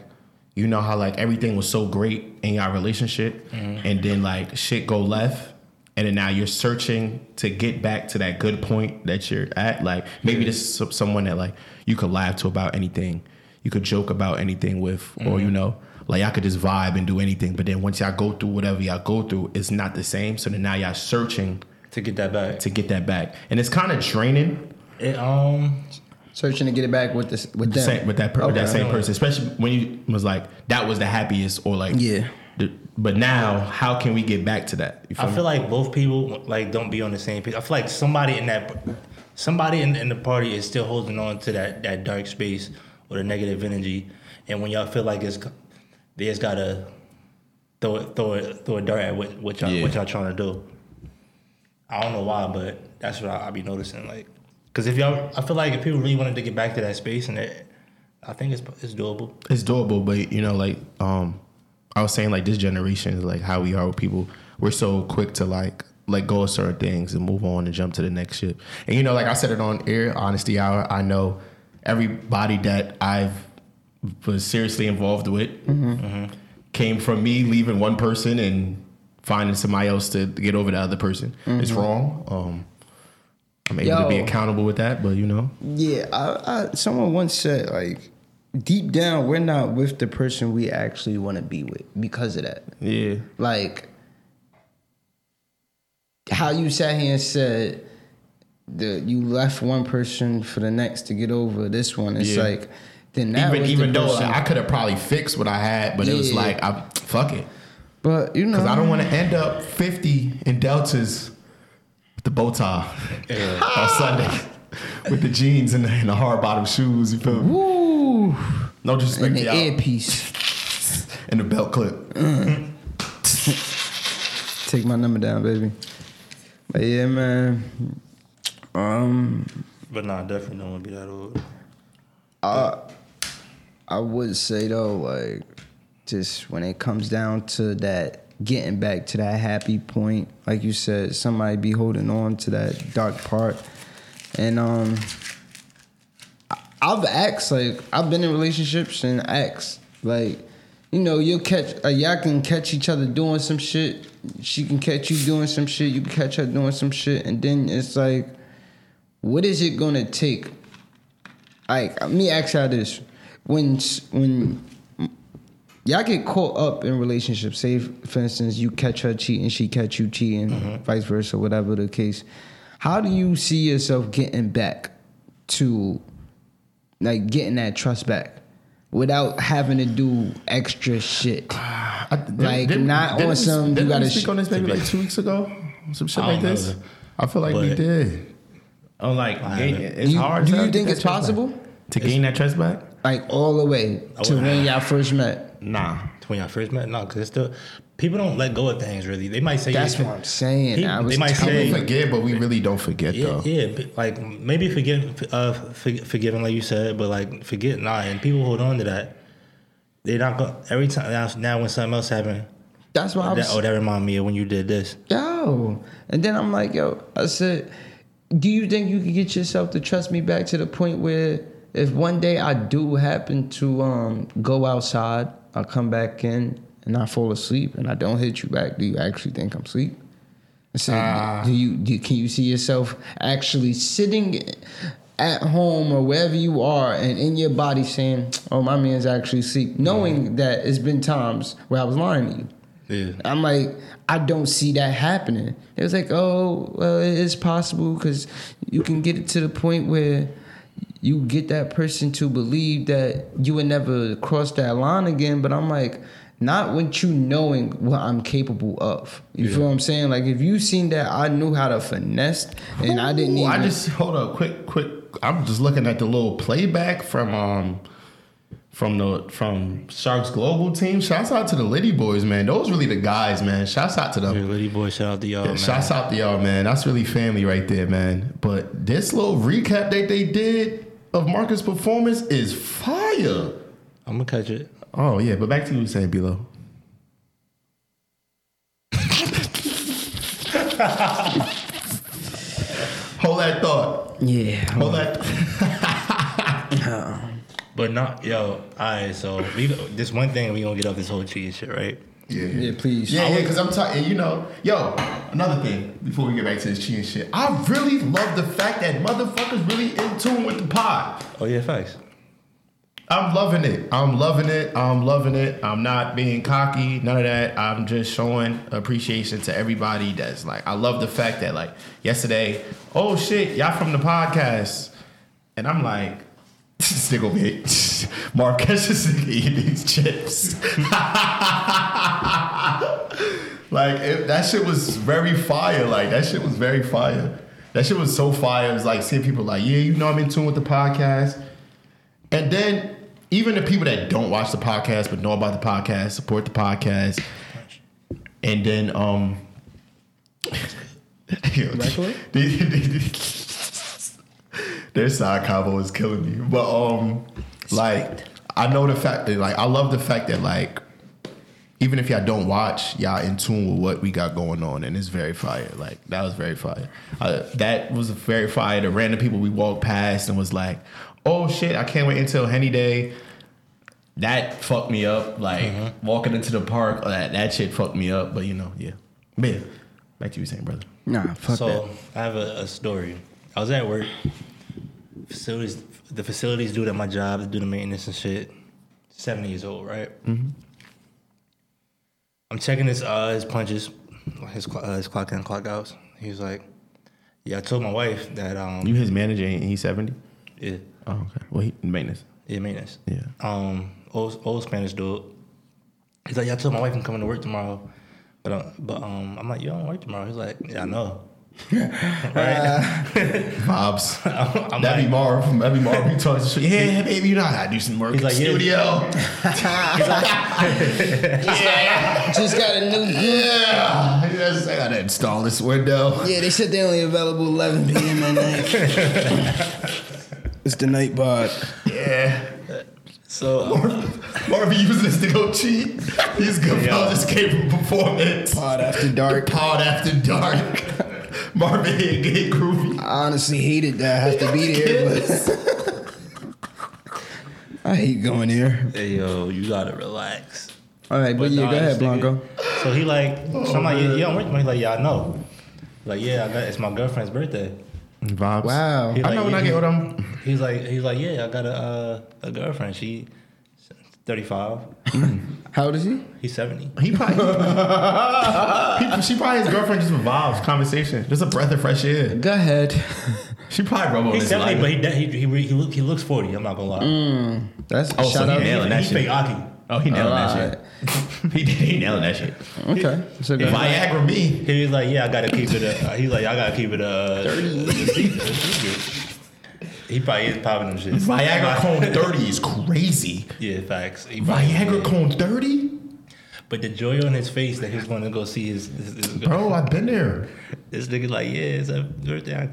you know how like everything was so great in your relationship, mm-hmm. and then like shit go left, and then now you're searching to get back to that good point that you're at. Like maybe this is someone that like you could laugh to about anything, you could joke about anything with, or you mm-hmm. know. Like y'all could just vibe and do anything, but then once y'all go through whatever y'all go through, it's not the same. So then now y'all searching To get that back. to get that back, and it's kind of draining. It, um, searching to get it back with this with the them. same with that per- with that same person, especially when you was like that was the happiest or like Yeah. the but now, how can we get back to that? You I me? feel like both people like don't be on the same page. I feel like somebody in that somebody in, in the party is still holding on to that that dark space or the negative energy, and when y'all feel like it's they just gotta throw it throw it throw a dart at what, what y'all Yeah. what y'all trying to do. I don't know why, but that's what I, I be noticing. Like, cause if y'all, I feel like if people really wanted to get back to that space, and it, I think it's it's doable. it's doable, but you know, like um, I was saying, like this generation is like how we are with people. We're so quick to like let go of certain things and move on and jump to the next shit. And you know, like I said it on air, honesty hour. I know everybody that I've was seriously involved with mm-hmm. Mm-hmm. came from me leaving one person and finding somebody else to get over the other person. It's mm-hmm. wrong. Um, I'm able to be accountable with that, but you know, Yeah, I, I someone once said like deep down we're not with the person we actually want to be with because of that. yeah, Like how you sat here and said that you left one person for the next to get over this one. It's Yeah. like then that even even though person- like, I could have probably fixed what I had, but it was like, I fuck it, but you know because I don't want to end up fifty in deltas with the bow tie on Sunday with the jeans and the, and the hard bottom shoes. You feel me? Woo, No disrespect and the y'all. earpiece. and the belt clip. Take my number down, baby. But yeah, man. Um, But nah, definitely don't want to be that old. I I would say though, like, just when it comes down to that getting back to that happy point, like you said, somebody be holding on to that dark part, and um, I've asked, like, I've been in relationships and asked, like, you know, you'll catch, uh, y'all can catch each other doing some shit. She can catch you doing some shit. You can catch her doing some shit, and then it's like, what is it gonna take? Like, let me ask y'all this: when when y'all get caught up in relationships, say for instance, you catch her cheating, she catch you cheating, mm-hmm. vice versa, whatever the case. How do you see yourself getting back to like getting that trust back without having to do extra shit? Like, not on we- some, Didn't gotta we speak sh- on this maybe like two weeks ago? Some shit like this. know. I feel like we did. I'm like, gain- it's you- hard. do to you think it's trust back. possible? to gain that trust back? Like all the way to would- when y'all first met. Nah. When y'all first met, nah, because it's still people don't let go of things really. They might say That's what I'm saying. He- I was they might telling say- We you. forget, but we really don't forget Yeah, though. yeah, like maybe forgive, uh, forg- forgiving, like you said, but like forget not, and people hold on to that. They're not going every time. Now, now when something else happened, That's why I that, was. oh, that remind me of when you did this. yo. And then I'm like, yo, I said, do you think you can get yourself to trust me back to the point where if one day I do happen to um, go outside, I come back in and I fall asleep and I don't hit you back, do you actually think I'm asleep? I said, Ah. do you do, can you see yourself actually sitting at home or wherever you are and in your body saying, "Oh, my man's actually asleep," knowing that it's been times where I was lying to you. Yeah, I'm like, I don't see that happening. It was like, oh, well, it is possible because you can get it to the point where you get that person to believe that you would never cross that line again. But I'm like, not with you knowing what I'm capable of. You feel what I'm saying? Like, if you seen that I knew how to finesse and I didn't even. I just hold up, quick, quick. I'm just looking at the little playback from um from the from Sharks Global team. Shouts out to the Liddy boys, man. Those really the guys, man. Shouts out to them. yeah Liddy boy, shout out to y'all, Yeah, man. shouts out to y'all, man. That's really family right there, man. But this little recap that they did of Marcus' performance is fire. I'm gonna catch it. Oh yeah, but back to you saying B. Lo. Hold that thought. yeah. Hold that. Uh-uh. But not yo. Alright, so we this one thing we gonna get off this whole cheating shit, right? Yeah, Yeah, please. Yeah, yeah, because I'm talking, you know, yo, another thing before we get back to this cheating shit. I really love the fact that motherfuckers really in tune with the pod. Oh yeah, facts. I'm loving it. I'm loving it. I'm loving it. I'm not being cocky, none of that. I'm just showing appreciation to everybody that's like, I love the fact that, like, yesterday, oh shit, y'all from the podcast. And I'm like, this nigga over here, Mark, catch this nigga eating these chips. Like it, that shit was very fire. Like that shit was very fire. That shit was so fire. It was like seeing people like, yeah, you know, I'm in tune with the podcast. And then even the people that don't watch the podcast but know about the podcast, support the podcast. And then um their side combo is killing me. But um like I know the fact that like I love the fact that like even if y'all don't watch, y'all in tune with what we got going on, and it's very fire. Like that was very fire. Uh, that was very fire. The random people we walked past and was like, "Oh shit, I can't wait until Henny Day." That fucked me up. Like walking into the park, that that shit fucked me up. But you know, yeah, but yeah. Back to you saying, brother. Nah, fuck so that. I have a, a story. I was at work. Facilities, the facilities dude at my job, do the maintenance and shit. Seventy years old, right? Mm-hmm. I'm checking his uh his punches, his uh, his clock in, clock outs. He was like, "Yeah, I told my wife that um You his manager, and he's seventy. yeah, Oh, okay. Well, he maintenance. yeah maintenance. Yeah. Um, old old Spanish dude. He's like, "Yeah, I told my wife I'm coming to work tomorrow." But, uh, but um, I'm like, you don't work tomorrow. He's like, yeah, I know. right? Uh, Vibes. I'm That'd be like, Marv. That'd be Marv. He talks shit. Yeah, baby, you know I gotta do some work He's in the like, yeah. studio. yeah, Just got a new. yeah. Yes, I gotta install this window. Yeah, they said they're only available 11 p.m. at night. it's the night bod. Yeah. so Marv uh, using this to go cheat. He's good Yeah. for escape from performance. Pod after dark. Pod after dark. Marvin hit, get groovy. I honestly hated that I have to be there, but I hate going there. Hey yo, you gotta relax. All right, but, yeah, nah, go ahead, Blanco. So he like, so I'm like, yeah, you don't work. He's like, yeah, I know. Like, yeah, I got it's my girlfriend's birthday. Vibes. Wow. He I know when I get with him. He's like, he's like, yeah, I got a uh, a girlfriend. She 35. How old is he? He's 70. He probably, he, she probably his girlfriend just with vibes, conversation, just a breath of fresh air. Go ahead. She probably rub on He's 70, life. but he de- he he he, look, he looks 40. I'm not gonna lie. That's Oh, shout he out. nailed- Nailing that he shit. fake Aki. Oh, he nailing that shit. he he nailing that shit. Okay, so go ahead. Viagra me. He was like, yeah, I gotta keep it. Uh, he's like, I gotta keep it. Uh, 30. He probably is popping them shit. Viagra cone 30 is crazy. Yeah, facts. He probably- Viagra cone 30? But the joy on his face that he's going to go see his, his, his Bro, I've been there. this nigga like, yeah, it's a birthday.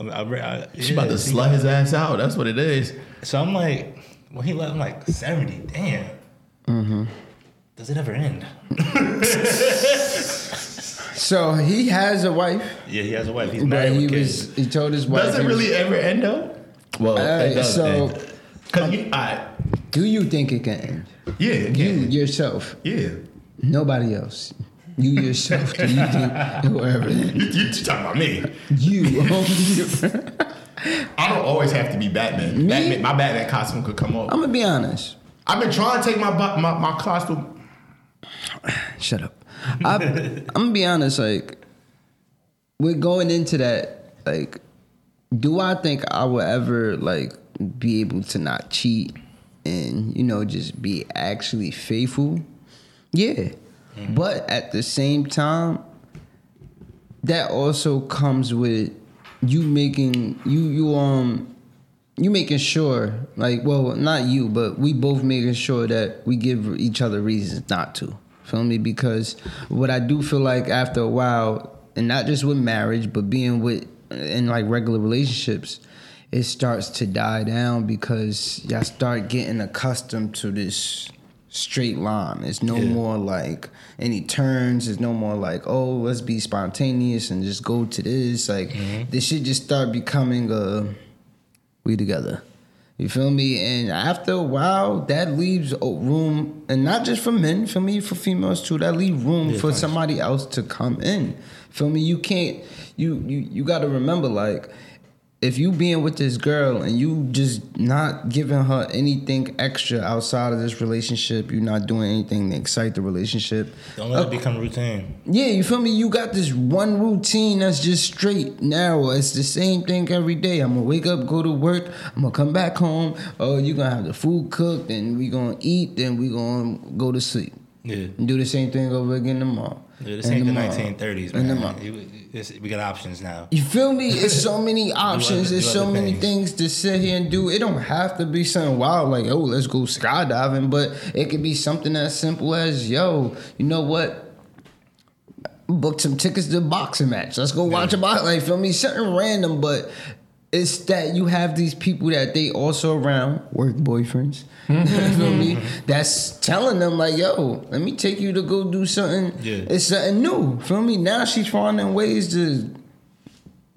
I, I, I, I, She about to slut his ass out. That's what it is. So I'm like, when he left, I'm like, 70, damn. Mm-hmm. Does it ever end? So he has a wife, Yeah, he has a wife. He's but married he with kids. was he told his wife. Does it he was- really ever end though? Well, Alright, it does so- Cause you, I, Do you think it can end? yeah, it You can. yourself, yeah. nobody else. You yourself. Do you think it will ever end? You, you talking about me? You. I don't always have to be Batman. Me? Batman my Batman costume could come off. I'm gonna be honest. I've been trying to take my bu- my, my costume. Shut up. I, I'm gonna be honest. Like, we're going into that. Like, do I think I will ever like be able to not cheat and you know just be actually faithful? Yeah, but at the same time, that also comes with you making you you um you making sure like well not you but we both making sure that we give each other reasons not to feel me? Because what i do feel like after a while and not just with marriage but being with in like regular relationships it starts to die down because y'all start getting accustomed to this straight line. It's no Yeah. more like any turns. It's no more like oh let's be spontaneous and just go to this. Like mm-hmm. this should just start becoming a we together. You feel me? And after a while, that leaves room, and not just for men, for me, for females too. That leave room for somebody else to come in. Feel me? You can't. You you you got to remember, like, if you being with this girl and you just not giving her anything extra outside of this relationship, you're not doing anything to excite the relationship. Don't let it uh, become routine. Yeah, you feel me? You got this one routine that's just straight narrow. It's the same thing every day. I'm gonna wake up, go to work. I'm gonna come back home. Oh, you're gonna have the food cooked, and we gonna eat. Then we gonna go to sleep. Yeah. And do the same thing over again tomorrow. Yeah, this ain't the tomorrow. Uh, 1930s, man. tomorrow. You- it's- we got options now. You feel me? It's so many options. There's so many things. things to sit here and do. It don't have to be something wild like, oh, let's go skydiving, but it could be something as simple as, yo, you know what? Book some tickets to a boxing match. Let's go watch a boxing. Like, feel me? Something random, but it's that you have these people that they also around work boyfriends. Hmm. you feel me? Hmm. That's telling them like, yo, let me take you to go do something. Yeah. It's something new. Feel me? Now she's finding ways to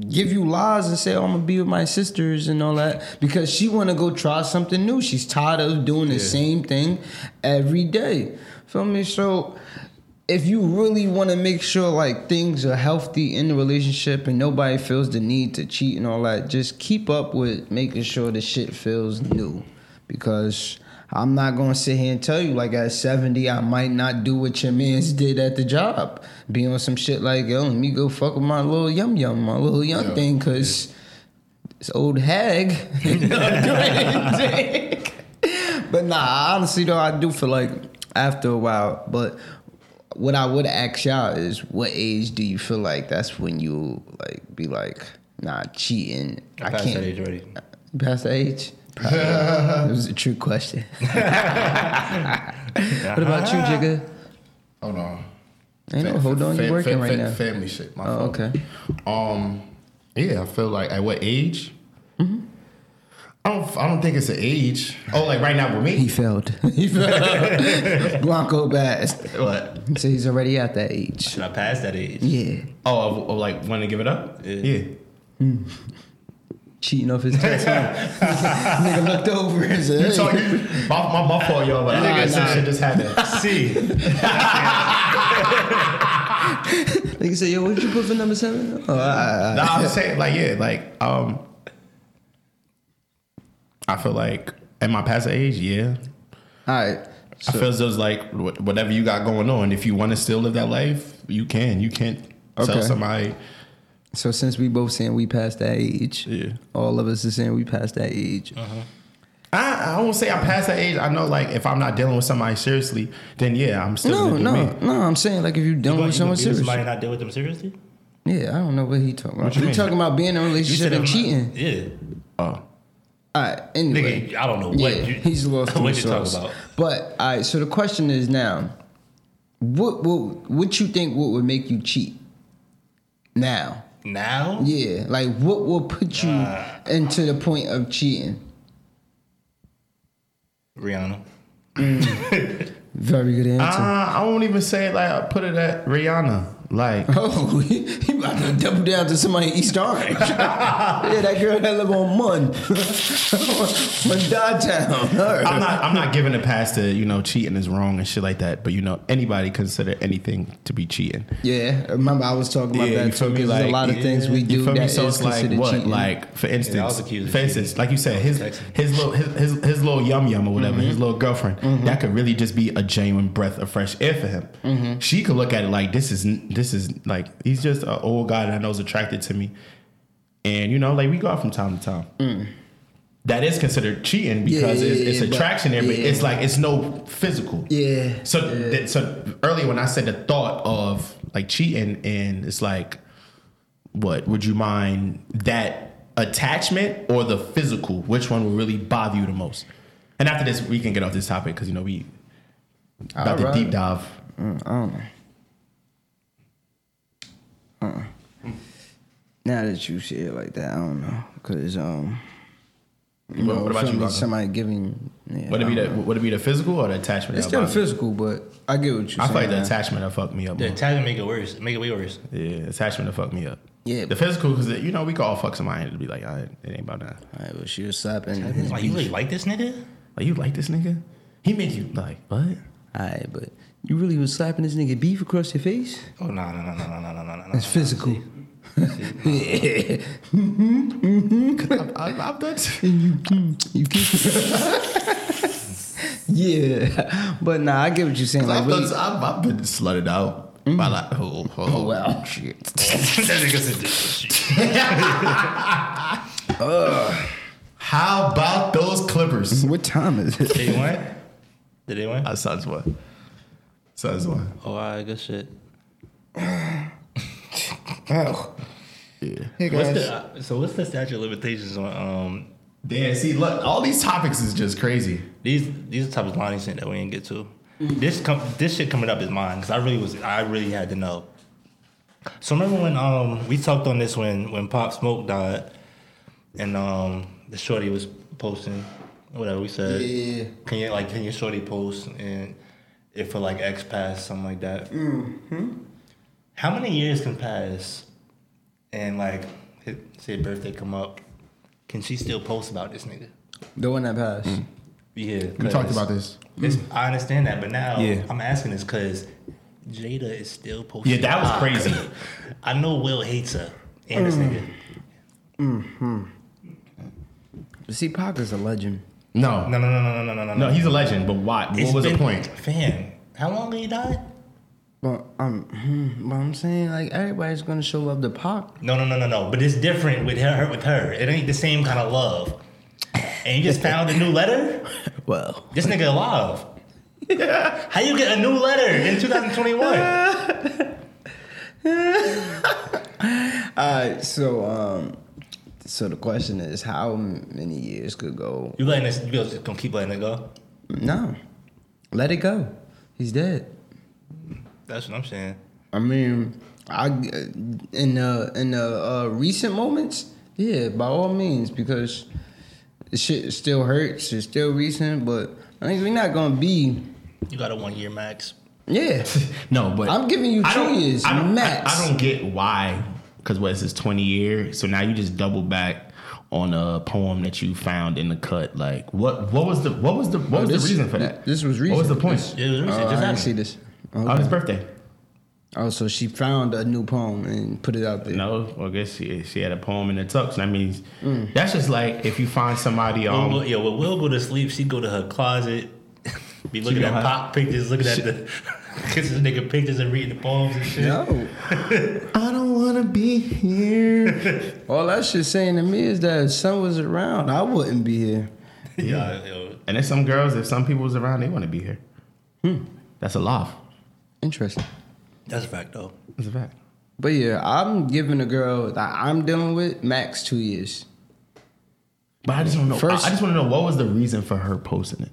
give you lies and say, oh, I'm gonna be with my sisters and all that because she wanna go try something new. She's tired of doing the Yeah. same thing every day. Feel me? So if you really wanna make sure like things are healthy in the relationship and nobody feels the need to cheat and all that, just keep up with making sure the shit feels new. Because I'm not gonna sit here and tell you like at 70 I might not do what your mans did at the job. Be on some shit like, yo, let me go fuck with my little yum yum, my little young Yeah. thing, cause this old hag. ain't gonna do anything. but nah, honestly though, I do feel like after a while, but what I would ask y'all is what age do you feel like that's when you like be like, nah, cheating. I, I can't that age already. Past that age? Probably. it was a true question. what about you, Jigga? Hold on. Ain't no, hold on, fa- you working fa- right fa- now. Family shit. My Oh, okay. Um, yeah, I feel like at what age? Mm-hmm. I don't. I don't think it's an age. Oh, like right now with me, He me. failed. he failed. Blanco Bass. What? So he's already at that age. Should I pass that age? Yeah. Oh, of, of like want to give it up? Yeah. Yeah. Cheating off his test. huh? Nigga looked over and said, You hey. talk, you, my, my, my fault, y'all. But Nah, I think nah. some shit just happened. See, Nigga said, yo, what did you put for number seven? Oh, all right, all right. Nah, I'm just saying, like, yeah, like, um, I feel like, am I past age? Yeah. All right. I feel as though it's like whatever you got going on. If you want to still live that life, you can. You can't Okay. tell somebody. So since we both saying we passed that age, Yeah. all of us are saying we passed that age. Uh-huh. I, I won't say I'm past that age. I know, like, if I'm not dealing with somebody seriously, then yeah, I'm still No, no, me. no. I'm saying like if you you done gonna, with you gonna someone be with serious. somebody and not deal with them seriously? Yeah, I don't know what he talking about. you We talking about being in a relationship and I'm not- cheating. Yeah, Oh, All right. Anyway, nigga, I don't know what yeah, you, he's lost what you talking about. But all right. So the question is now, what what what you think what would make you cheat? Now, Now, yeah, like what will put you Nah. into the point of cheating? Rihanna. Very good uh, answer. I won't even say it like I put it at Rihanna. Like, Oh, he, he about to double down to somebody in East Orange. yeah, that girl that live on Mun. Mun Dodgetown. Her. I'm not. I'm not giving a pass to you know cheating is wrong and shit like that. But you know anybody consider anything to be cheating. Yeah, remember I was talking about Yeah, you that feel too. me? Because there's a lot of yeah, things we do feel me? that So is it's like what? cheating. Like for instance, I was accused of for instance, like you said, his his little his, his his little yum yum or whatever, Mm-hmm. his little girlfriend, that could really just be a genuine breath of fresh air for him. Mm-hmm. She could look at it like this is this is like he's just an old guy that I know is attracted to me, and you know, like we go out from time to time. That is considered cheating because Mm. Yeah, it's, it's yeah, attraction there, but yeah. it's like it's no physical. yeah. So, th- so earlier when I said the thought of like cheating, and it's like, what would you mind that attachment or the physical? Which one would really bother you the most? And after this, we can get off this topic because you know we about to Alright. deep dive. Mm, I don't know. Uh-uh. Now that you say it like that, I don't know. Cause um, you What- know, what about feel you, me, somebody giving. Yeah, Would it be I the know. would it be the physical or the attachment? It's that still bothers you? physical, but I get what you're I feel like the attachment that fucked me up. The More. attachment make it worse. Make it way worse. Yeah, attachment that fucked me up. Yeah. the physical because you know we could all fuck somebody and be like, all right, it ain't about that. All right, well, she was slapping his Like you really like this nigga? Like you like this nigga? He make you like what? All right, but you really was slapping this nigga beef across your face? Oh no no no no no no no no no. That's physical. yeah. I, I've done. You keep. yeah, but nah, I get what you're saying. Like, I've, really, done, I've, I've been slutted out by like, oh, oh, oh wow, shit. that nigga said this shit. How about those Clippers? what time is it? Did they win? Did they win? Our Suns what? So that's why. Oh, all right, good shit. Oh, Yeah. hey What's the, uh, so what's the statute of limitations on um Damn, see, look, all these topics is just crazy. these these are types of Lonnie shit that we didn't get to. This com- this shit coming up is mine because I really was I really had to know. So remember when um we talked on this when when Pop Smoke died and um the shorty was posting whatever we said. Yeah. Can you like can your shorty post and if for like X pass something like that? Mm-hmm. How many years can pass and like his, say birthday come up? Can she still post about this nigga? The one that passed. Yeah, We talked about this. This, I understand that, but now Yeah. I'm asking this because Jada is still posting. Yeah, that was crazy. I know Will hates her and this nigga. Mm-hmm. See, Pac is a legend. No, No, no, no, no, no, no, no, no, he's a legend. But why? What It's was been- the point? Fam, how long ago he died? But um, hmm, but I'm saying like everybody's gonna show love to Pac. No, no, no, no, no. But it's different with her. With her, it ain't the same kind of love. And you just found a new letter. Well, This nigga alive. How you get a new letter in 2021? alright. So um, so the question is, how many years could go? You letting this? You just gonna keep letting it go? No, let it go. He's dead. That's what I'm saying. I mean, I in the in the uh, recent moments, yeah, by all means, because the shit still hurts. It's still recent, but I think we're not gonna be. You got a one year max. Yeah, No, but I'm giving you I two don't- years I don't, max. I, I don't get why. Because what is this twenty year? So now you just double back on a poem that you found in the cut. Like what? What was the? What was the? What Oh, was this- the reason for that? this was What was the point? This- It was recent. Oh, just I didn't see this. On his birthday. Oh, so she found a new poem and put it out there. No, well, I guess she she had a poem in the tux. That means Mm. that's just like if you find somebody Will, um Will, yo, when Will go to sleep, she go to her closet, be looking at pop pictures, looking at the kissing nigga pictures and reading the poems and shit. No. I don't wanna be here. All that shit saying to me is that if son was around, I wouldn't be here. Yeah, yo, and there's some girls, if some people was around, they want to be here. Hmm. That's a law. Interesting. that's a fact though. That's a fact. But yeah, I'm giving a girl that I'm dealing with max two years. But I just don't know. First- I, I just want to know what was the reason for her posting it.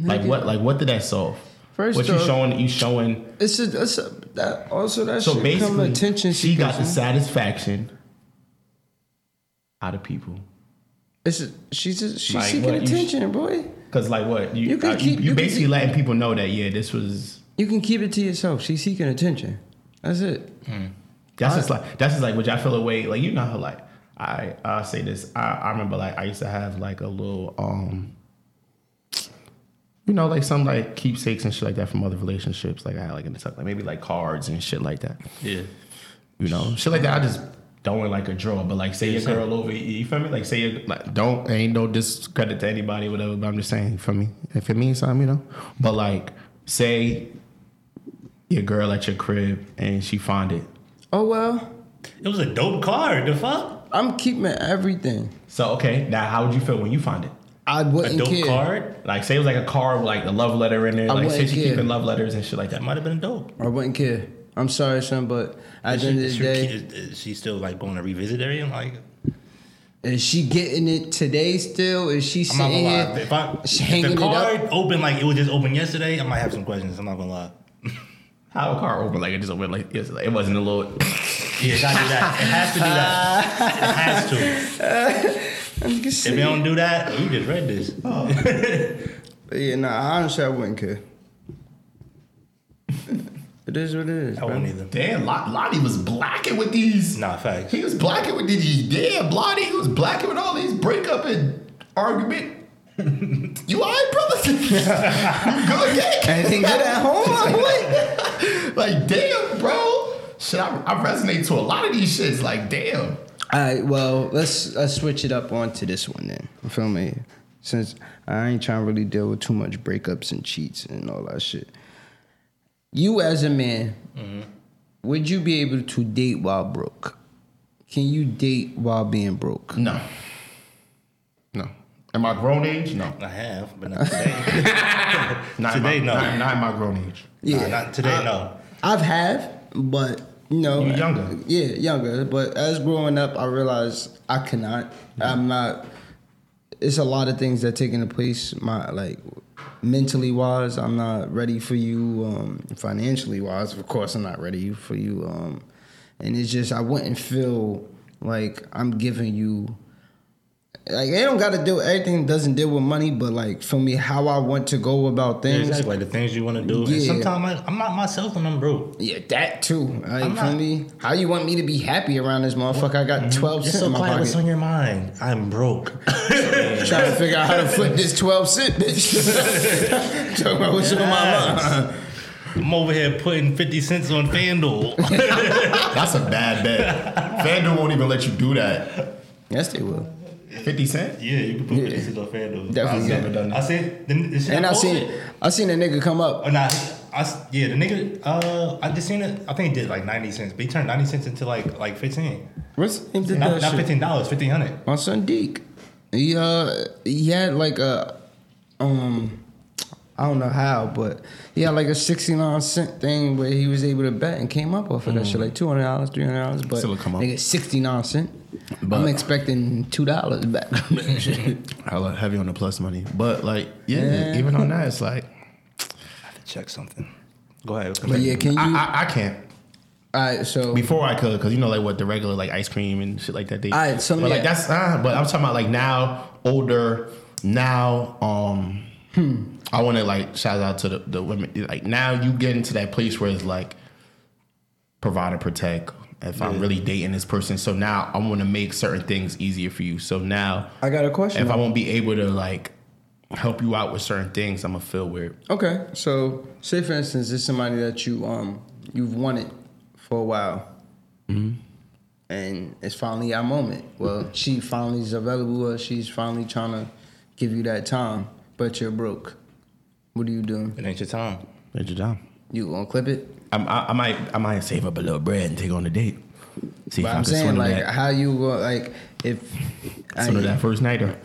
Like what? Like what did that solve? First what you off- showing? You showing? It's a, it's a that also that So come basically, attention. she got the satisfaction out of people. It's a, she's just, she's Like seeking what, you attention, boy. Cause like what you You can uh, keep- you, you basically keep- letting people know that yeah this was You can keep it to yourself. She's seeking attention. That's it. that's just like that's just like which I feel away like you know how like I I say this I I remember like I used to have like a little um you know like some like keepsakes and shit like that from other relationships like I had like in the tuck like maybe like cards and shit like that. Yeah, you know shit like that I just don't like a draw but like say Yeah, your same. girl over you feel me? Like say you like don't ain't no discredit to anybody whatever but I'm just saying for me? If it means something you know? But like say your girl at your crib and she find it. Oh well, it was a dope card. The fuck, I'm keeping everything. so okay now how would you feel when you find it I a wouldn't a dope care. card. like say it was like a card with like a love letter in there I like say she care. keeping love letters and shit like That that might have been a dope. I wouldn't care. I'm sorry, son, but at Is the she, end of the she, day, is, is she still like going to revisit her? Like, is she getting it today still? Is she I'm not sitting gonna here lie. If, I, she if hanging the it up? card opened like it was just open yesterday, I might have some questions. I'm not gonna lie. how a car open like it just opened like yes like, it wasn't a little Yeah, gotta do that. It has to do that. It has to. I'm just If you don't do that, oh, you just read this. But oh. yeah, nah, honestly, I wouldn't care. it is what it is. I bro. won't either. damn Lot- Lottie was blacking with these Nah, facts. He was blacking with these damn Blotty. He was blacking with all these breakup and argument. you alright, brother? you good, gang? Anything good at home, my boy? like, damn, bro. Shit, I, I resonate to a lot of these shits. Like, damn. All right, well, let's let's switch it up onto this one then. You feel me? Since I ain't trying to really deal with too much breakups and cheats and all that shit. You as a man, mm-hmm. would you be able to date while broke? Can you date while being broke? No. No. Am I grown age? No. I have, but not today. Not Today, my, no. Not, not in my grown age. Nah, not today, no. I've had, but you know, You younger. Yeah, younger. But as growing up, I realized I cannot. I'm not. It's a lot of things that take into place. My like mentally wise, I'm not ready for you. Um, financially wise, of course, I'm not ready for you. Um, and it's just I wouldn't feel like I'm giving you. Like it don't got to do everything. Doesn't deal with money, but like for me, how I want to go about Yeah, things. exactly. Like the things you want to do. And Yeah. sometimes I, I'm not myself when I'm broke. Yeah, that too. Like, I'm for not- me, how you want me to be happy around this motherfucker? I got mm-hmm. twelve cents so in my quiet. What's on your mind? I'm broke. Trying to figure out how to flip this twelve cent, bitch. Talking about what's on my mind. I'm over here putting 50 cents on FanDuel. That's a bad bet. FanDuel won't even let you do that. Yes, they will. 50 Cent? yeah, you can put Yeah. 50 cents on FanDuel. Definitely. I've never done I that. said, the, the And I posted- seen, I seen a nigga come up. Oh, nah, I, s- yeah, the nigga, uh, I just seen it. I think he did like 90 cents, but he turned 90 cents into like like 15. What's his name? Did Not, that not $15, 1500 My son Deke. He uh he had like a um I don't know how, but he had like a sixty nine cent thing where he was able to bet and came up off of that shit like two hundred dollars, three hundred dollars. But Still come up. nigga sixty nine cent. But- I'm expecting two dollars back. Hella heavy on the plus money. But, like, yeah, Yeah. even on that, it's like, I have to Check something. Go ahead. but yeah, can you? I, I, I can't. all right, so Before I could, because you know, like what the regular like ice cream and shit like that. They, Alright, so but like that's ah, but I'm talking about like now older. Now, um, I want to like shout out to the, the women. Like now, you get into that place where it's like provide and protect. If I'm really dating this person, so now I want to make certain things easier for you. So now, I got a question. if I won't be able to like help you out with certain things, I'm gonna feel weird. Okay, so say for instance, it's somebody that you um you've wanted for a while, and it's finally our moment. Well, she finally is available, or she's finally trying to give you that time, but you're broke. What are you doing? It ain't your time. Ain't your job. You gonna clip it? I'm, I, I might I might save up a little bread and take on a date. See But if I I'm can saying swindle like that, how you go like if I swindle that first nighter.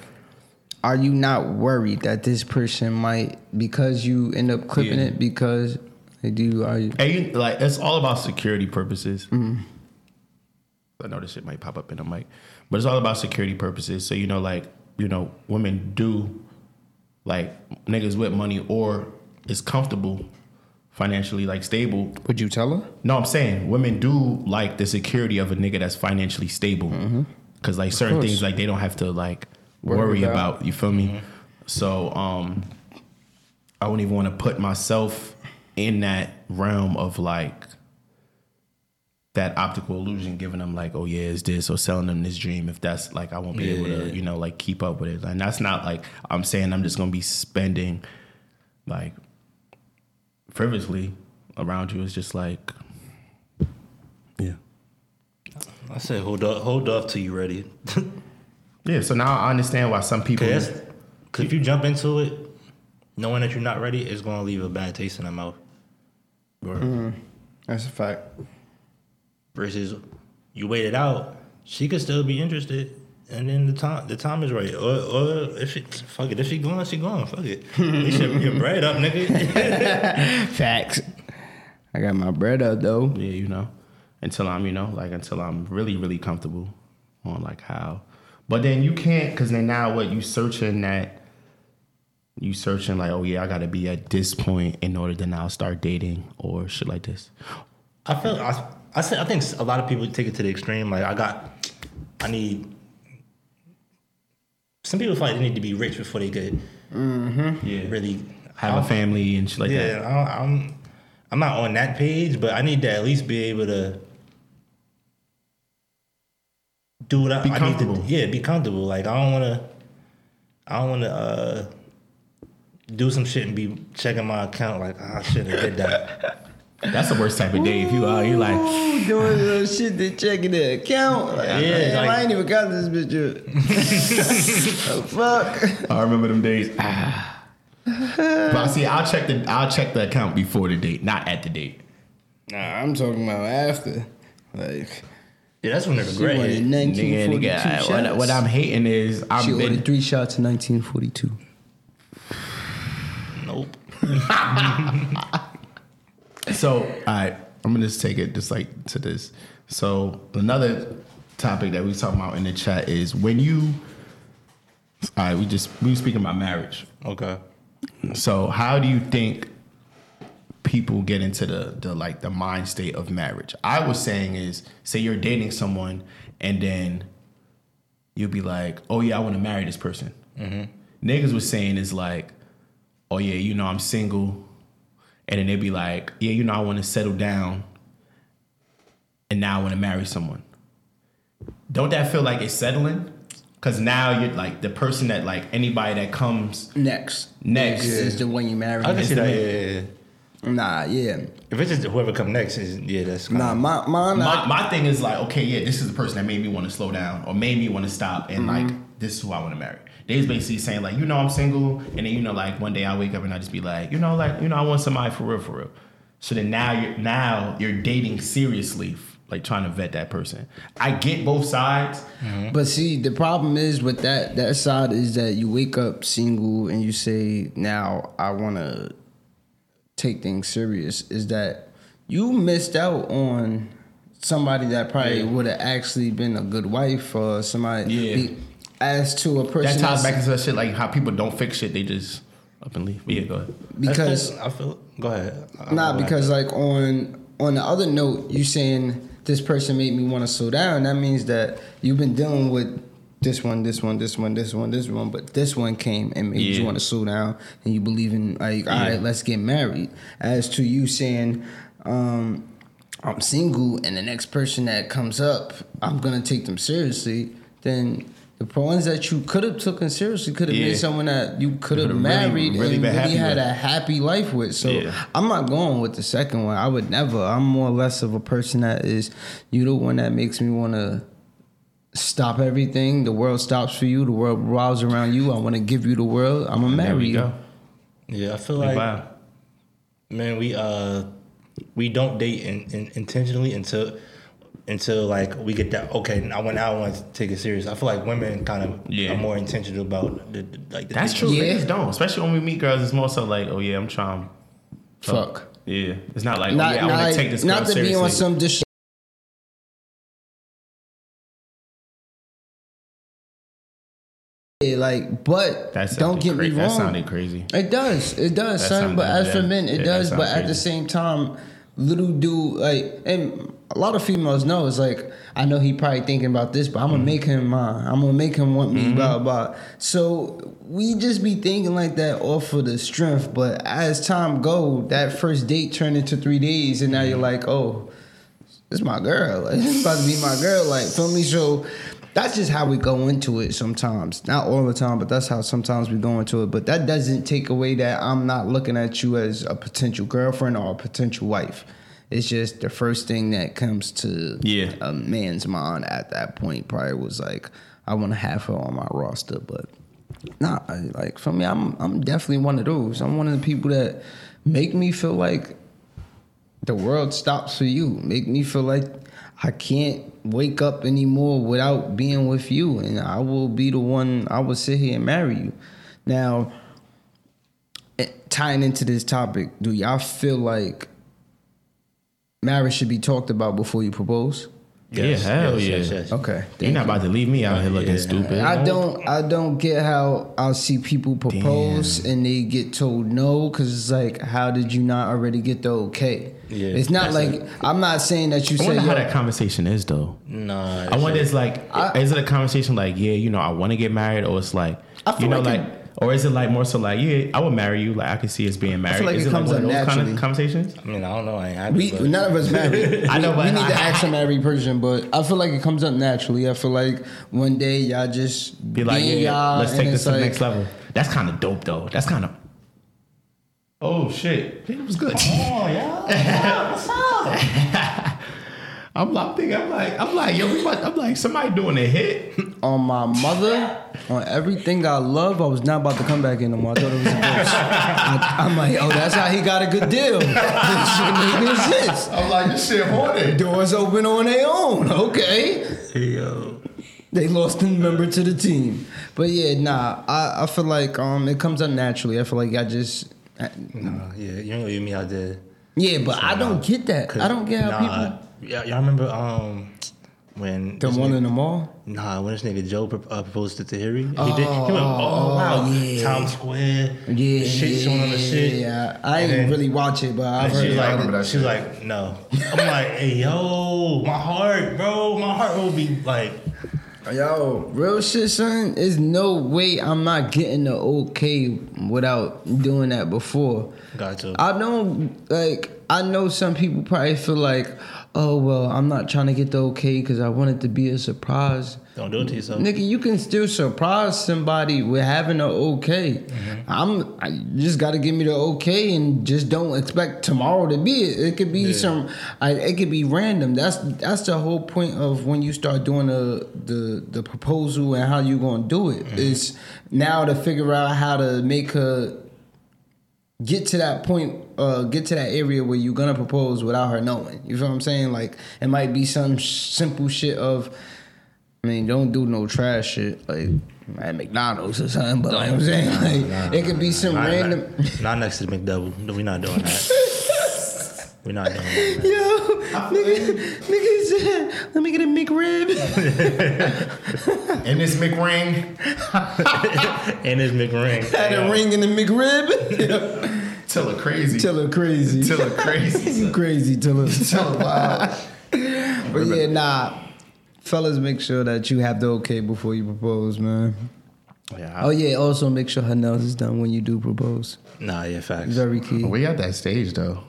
are you not worried that this person might because you end up clipping Yeah. it because they do are you And you, like it's all about security purposes. Mm-hmm. I know this shit might pop up in a mic, but it's all about security purposes. So you know, like you know, women do like niggas with money or is comfortable financially, like stable. would you tell her? No, I'm saying women do like the security of a nigga that's financially stable. Cause like certain things like they don't have to like Worry worry about. about. You feel me? So um I wouldn't even want to put myself in that realm of like that optical illusion, giving them like, oh yeah, it's this, or selling them this dream. If that's like, I won't be able to, you know, like keep up with it. And that's not like I'm saying I'm just gonna be spending like frivolously around you. It's just like, yeah, I said, hold up, hold off till you ready. yeah. So now I understand why some people. Cause, Cause if you jump into it, knowing that you're not ready, it's gonna leave a bad taste in the mouth. Mm-hmm. That's a fact. Versus, you wait it out, she could still be interested, and then the time the time is right. Or, or if she fuck it, if she going, she going. Fuck it. Least your, your bread up, nigga. Facts. I got my bread up though. yeah, you know, until I'm, you know, like until I'm really, really comfortable on like how. But then you can't, cause then now what you searching that, you searching like, oh yeah, I gotta be at this point in order to now start dating or shit like this. I feel I, I said I think a lot of people take it to the extreme. Like I got, I need. Some people feel like they need to be rich before they could Yeah, really have a family and shit like yeah, that. I, I'm I'm not on that page, but I need to at least be able to do what I, Be I need comfortable. to. Yeah, be comfortable. Like I don't want to. I don't want to uh, do some shit and be checking my account like "Ah, I should have did that. That's the worst type of day. If you are, you like, Ooh, doing little shit to checking the account. Like, Yeah, damn, like- I ain't even got this bitch yet. oh, fuck. I remember them days. Ah. but I see, I'll check the I'll check the account before the date, not at the date. Nah, I'm talking about after. Like, Yeah, that's when they're She great. 1942 Nigga, nigga, shots. what, what I'm hating is I'm she been, ordered three shots in 1942. Nope. So, all right, I'm gonna just take it just like to this. So, another topic that we talking about in the chat is when you. All right, we just we were speaking about marriage. Okay. So, how do you think people get into the the like the mind state of marriage? I was saying is, say you're dating someone, and then you'll be like, "Oh yeah, I want to marry this person." Mm-hmm. Niggas was saying is like, "Oh yeah, you know I'm single," and then they'd be like, "Yeah, you know I want to settle down, and now I want to marry someone." Don't that feel like it's settling? Because now you're like the person that like anybody that comes Next. Next. is, is the one you marry. I can see that. that- Yeah, yeah, yeah. Nah, yeah. If it's just whoever come next, is yeah, that's kinda, Nah, my, mine, my, my thing is like, okay, yeah, this is the person that made me want to slow down or made me want to stop, and mm-hmm. like, this is who I want to marry. They was basically saying like, you know, I'm single, and then you know, like one day I wake up and I just be like, you know, like, you know, I want somebody for real, for real. So then now you're now you're dating seriously, like trying to vet that person. I get both sides. Mm-hmm. But see, the problem is with that that side is that you wake up single and you say, "Now I want to take things serious." Is that you missed out on somebody that probably Yeah. would have actually been a good wife or somebody. Yeah. be- as to a person That ties that's- back into that shit like how people don't fix shit, they just up and leave. But yeah, go ahead. because I feel. Go ahead. I'll Nah, because like on on the other note, you saying this person made me want to slow down. That means that you've been dealing with this one, this one, this one, this one, this one, but this one came and made Yeah. you want to slow down, and you believe in like, all Yeah. right, let's get married. As to you saying, um, I'm single, and the next person that comes up, I'm gonna take them seriously. Then the ones that you could have taken seriously could have Yeah. been someone that you could have could've really- married really and really happy had with. a happy life with. So Yeah. I'm not going with the second one. I would never. I'm more or less of a person that is you the one that makes me want to stop everything. The world stops for you. The world revolves around you. I want to give you the world. I'm gonna There marry we you. go. yeah, I feel like vibe. man, we uh we don't date in, in, intentionally until until like we get that okay. I went out I want to take it serious. I feel like women kind of Yeah. are more intentional about the, the like the That's true. Yeah. Niggas don't, especially when we meet girls. It's more so like, oh yeah, I'm trying. Fuck. Yeah, it's not like, oh, Not, oh yeah, I want to take this not girl to seriously. be on some dis. Yeah, like, but That don't sounded get me wrong. That sounded crazy. It does. It does, That son. But as for men, it Yeah, does. sound But at the same time, little dude, like, and a lot of females know it's like, I know he probably thinking about this, but I'm Mm-hmm. gonna make him mine. I'm gonna make him want me, blah, blah. So we just be thinking like that off of the strength. But as time go, that first date turned into three days, and now Mm-hmm. you're like, oh, this my girl. Like, this about to be my girl. Like, feel me? So that's just how we go into it sometimes. Not all the time, but that's how sometimes we go into it. But that doesn't take away that I'm not looking at you as a potential girlfriend or a potential wife. It's just the first thing that comes to Yeah. a man's mind at that point probably was like, I want to have her on my roster. But nah, like for me, I'm I'm definitely one of those. I'm one of the people that make me feel like the world stops for you. Make me feel like I can't wake up anymore without being with you, and I will be the one. I will sit here and marry you. Now, eh, tying into this topic, do y'all feel like marriage should be talked about before you propose? Yeah, hell yeah. yes, yes. Okay, You're not about to leave me out here looking Yeah. stupid. I don't I don't get how I see people propose and they get told no because it's like how did you not already get the okay? Yeah, it's not like it. I'm not saying that you I say wonder how that conversation is though. Nah, I wonder, it's it's like, I- is it a conversation like, yeah, you know, I want to get married, or it's like, I feel you know, like like, it- or is it like more so like, yeah, I would marry you, like I can see us being married. like is it it comes like one up of those kind naturally. of conversations? I mean, I don't know. I ain't we but none of us married. I know, we, but we need to I- ask a every person, but I feel like it comes up naturally. I feel like one day y'all just Be like, being yeah, y'all, let's and take this it's to the like- next level. That's kind of dope though. That's kind of. Oh shit! It was good. Oh yeah, what's up? I'm like thinking, I'm like, I'm like, yo, we about, I'm like, somebody doing a hit. On my mother, on everything I love, I was not about to come back in no more. I thought it was a ghost. I, I'm like, oh, that's how he got a good deal. this shit make no sense. I'm like, this shit haunted. Doors open on their own. Okay. Yo. They lost a member to the team. But yeah, nah, I, I feel like um it comes up naturally. I feel like I just I- Nah, yeah, you ain't gonna leave me out there. yeah, but I don't get that. I don't get how nah, people Yeah, y'all remember um when the one nigga- in the mall. Nah, when this nigga Joe pro- uh, proposed to Tahiri, he did. He went, oh, wow, yeah. Times Square, Yeah, shit showing on the shit. Yeah, I And didn't then- really watch it, but I've she heard was Yeah, about it. like, she was like, no. I'm like, hey, yo, my heart, bro, my heart will be like, Yo, real shit, son. There's no way I'm not getting the okay without doing that before. got to. I know, like, I know some people probably feel like, oh well, I'm not trying to get the okay because I want it to be a surprise. Don't do it to yourself. Nigga, you can still surprise somebody with having an okay. Mm-hmm. I'm I you just gotta give me the okay and just don't expect tomorrow to be it. It could be some I, it could be random. That's that's the whole point of when you start doing the the, the proposal and how you're gonna do it. Mm-hmm. it. Is now to figure out how to make her get to that point, uh, get to that area where you're gonna propose without her knowing. You feel what I'm saying? Like it might be some sh- simple shit of, I mean, don't do no trash shit like at McDonald's or something. But like I'm saying, like it could be some Not, random. not, not next to the McDouble. We're not doing that. We're not doing that. Yo, nigga, nigga said, let me get a McRib. And this McRing, And it's McRing. Had a ring in the McRib. tell her crazy. Tell her crazy. Tell her crazy. You crazy, tell her. Tell her wild. But yeah, nah. Fellas, make sure that you have the okay before you propose, man. Yeah, Oh yeah, also make sure her nails is done when you do propose. Nah, yeah, facts. Very key. we at that stage though.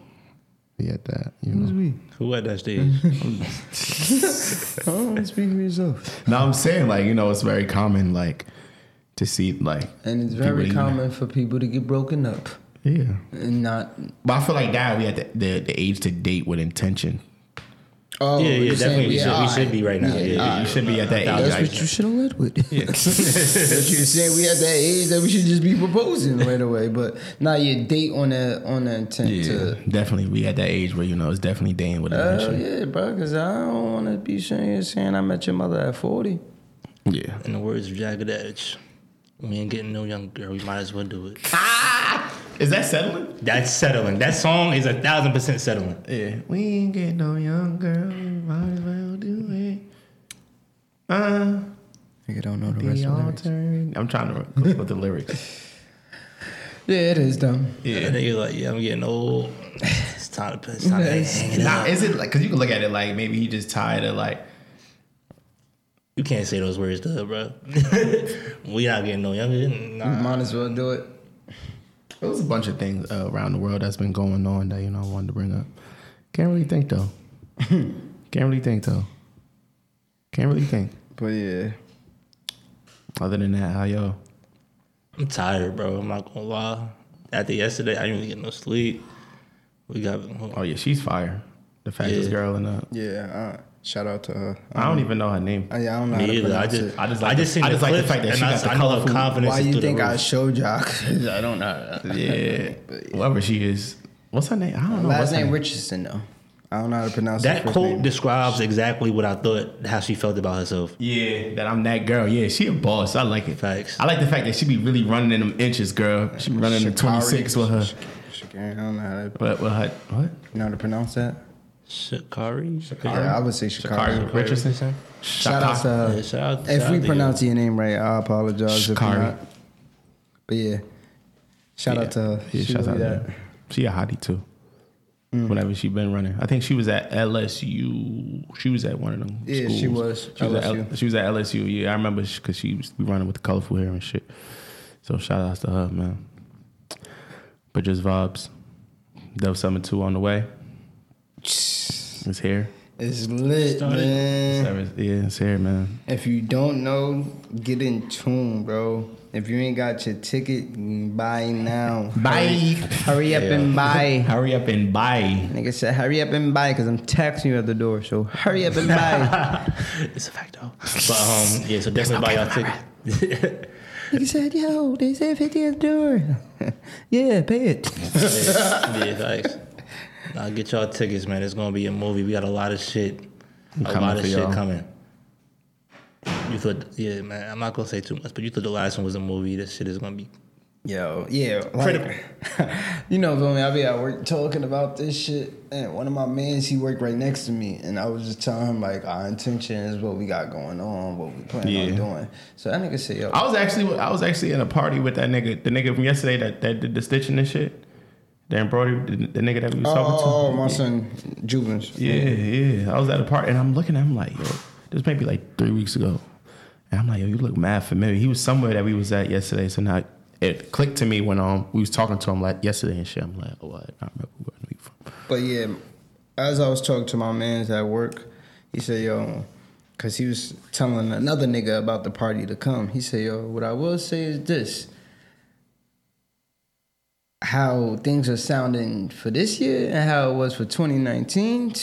We at that. You know. Who at that stage? Oh, speak for yourself. No, I'm saying like you know it's very common like to see like And it's people very eating- common for people to get broken up Yeah, and not. but I feel like now we at the, the the age to date with intention. Oh, yeah, yeah, you're saying definitely. We, should, we should be right now. Yeah, you should be at that age. That's what you should have led with. but you're saying we at that age that we should just be proposing right away, but not your date on that on the intent yeah, to. definitely. We at that age where you know it's definitely dating with Hell intention. yeah, bro, because I don't want to be saying, saying I met your mother at 40. yeah. In the words of Jagged Edge, we ain't getting no young girl. We might as well do it. Ah! Is that settling? That's settling. That song is a thousand percent settling. Yeah. We ain't get no young girl. Might as well do it. Uh, Nigga don't know the rest the of the lyrics. I'm trying to look with the lyrics. Yeah, it is dumb. Yeah, nigga like, yeah, I'm getting old. It's time to, it's time to Nice. hang it Nah, up. is it like? Cause you can look at it like maybe he just tired of like. You can't say those words to her, bro. we not getting no younger. Nah. Might as well do it. There was a bunch of things uh, around the world that's been going on that you know I wanted to bring up. Can't really think though. Can't really think though. Can't really think. But yeah. Other than that, how yo? I'm tired, bro. I'm not gonna lie. After yesterday, I didn't even get no sleep. We got. Oh yeah, she's fire. The fastest Yeah. girl in the. Yeah, uh, shout out to her. I don't even know her name. Uh, yeah, I don't know how Me to either. I just, it. I just I like just the- I just like the fact that and she I, got the I know her confidence. Why is you think I roof. showed y'all? 'Cause I don't know. Yeah, whoever she is. What's her name? I don't know. Last what's her name name? Richardson though. I don't know how to pronounce it. That her quote name. describes exactly what I thought how she felt about herself. Yeah, that I'm that girl. Yeah, she a boss. I like it. Facts. I like the fact that she be really running in them inches, girl. She be running in 26 with her. Sha'Carri, I don't know how to, What? With? What? you know how to pronounce that. Sha'Carri. Yeah, I would say Sha'Carri. Sha'Carri Richardson. Shout out to her. Yeah, shout out, If shout we out to pronounce your name right, I apologize Sha'Carri. if not. But yeah, shout Yeah. out to her. Yeah, She shout out really to her. She a hottie too. Mm. Whenever she been running, I think she was at LSU. She was at one of them. Yeah, schools. she was. She was, at, LSU. L- she was at LSU. Yeah, I remember because she was be running with the colorful hair and shit. So shout outs to her, man. But just vibes. Dev Summit two on the way. It's here. It's lit, man. Service- Yeah, it's here, man. If you don't know, get in tune, bro. If you ain't got your ticket, buy now. Buy. Hurry up and buy. Hurry up and buy. Nigga said, hurry up and buy, cause I'm texting you at the door. So hurry up and buy. It's a fact though. But um, yeah, so definitely buy y'all ticket. He said, "Yo, they said fifty at the door." yeah, pay it. yeah, yeah, thanks. I'll get y'all tickets, man. It's gonna be a movie. We got a lot of shit. A coming lot of shit y'all. coming. You thought, yeah, man. I'm not gonna say too much, but you thought the last one was a movie. This shit is gonna be. Yo, yeah, like, you know, feel me? I be at work talking about this shit, and one of my mans, he worked right next to me, and I was just telling him like our intention is what we got going on, what we plan Yeah. on doing. So that nigga said, "Yo, I was actually I was actually in a party with that nigga, the nigga from yesterday that, that did the stitching and shit. Dan Brody, the, the nigga that we was talking to. oh, my son, Jubins, Yeah, yeah. I was at a party and I'm looking at him like, yo, this may be like three weeks ago. And I'm like, yo, you look mad familiar. He was somewhere that we was at yesterday. So now it clicked to me when um we was talking to him like yesterday and shit. I'm like, oh, I remember where I you from. But yeah, as I was talking to my mans at work, he said, "Yo," because he was telling another nigga about the party to come. He said, "Yo, what I will say is this: how things are sounding for this year and how it was for 2019.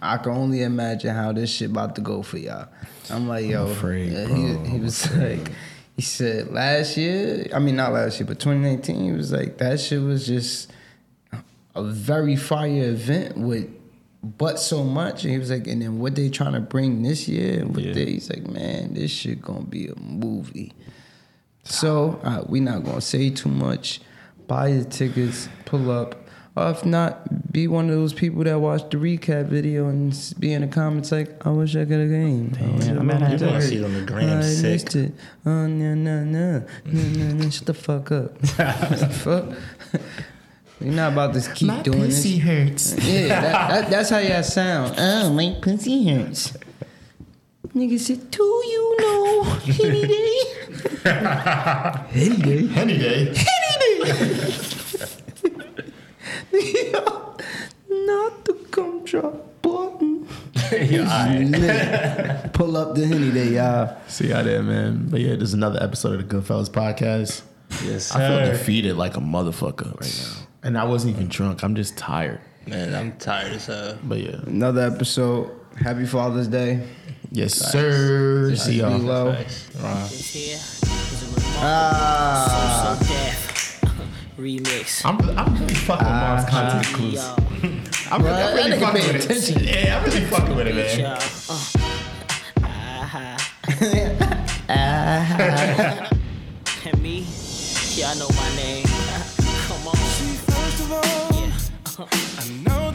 I can only imagine how this shit about to go for y'all." I'm like, "Yo," afraid, uh, bro. he, he was like. He said last year, I mean not last year, but 2019, he was like that shit was just a very fire event with but so much. And he was like, and then what they trying to bring this year and what Yeah. they he's like, man, this shit gonna be a movie. So uh, we not gonna say too much. Buy your tickets, pull up. Or if not, be one of those people that watch the recap video and be in the comments like, I wish I could oh, have came. I wish I'm would've mad I done didn't it. see it on the gram, I sick. missed it. Oh no no no no no no! Shut the fuck up. Fuck. We're not about to keep doing this. My pussy hurts. Yeah, that, that, that's how y'all sound. Oh, my pussy hurts. Nigga said, do you know any day? any day? Any day. Not the gumdrop button. Yeah, alright. Pull up the henny day, y'all. See y'all there, man. But yeah, there's another episode of the Goodfellas podcast. Yes, sir. I feel defeated like a motherfucker right now. And I wasn't even drunk. I'm just tired. Man, I'm tired as hell. But yeah. Another episode. Happy Father's Day. Yes, sir. See y'all. low. Thanks. Ron. This here is a remarkable Ah. So So Def remix. I'm, I'm really fucking with Mom's content clues. I'm, really- I'm really fucking with attention. it. Yeah, I'm really fucking with it, yo, man. uh, aha. And me, y'all know my name. Come on. First of all, Yeah. I know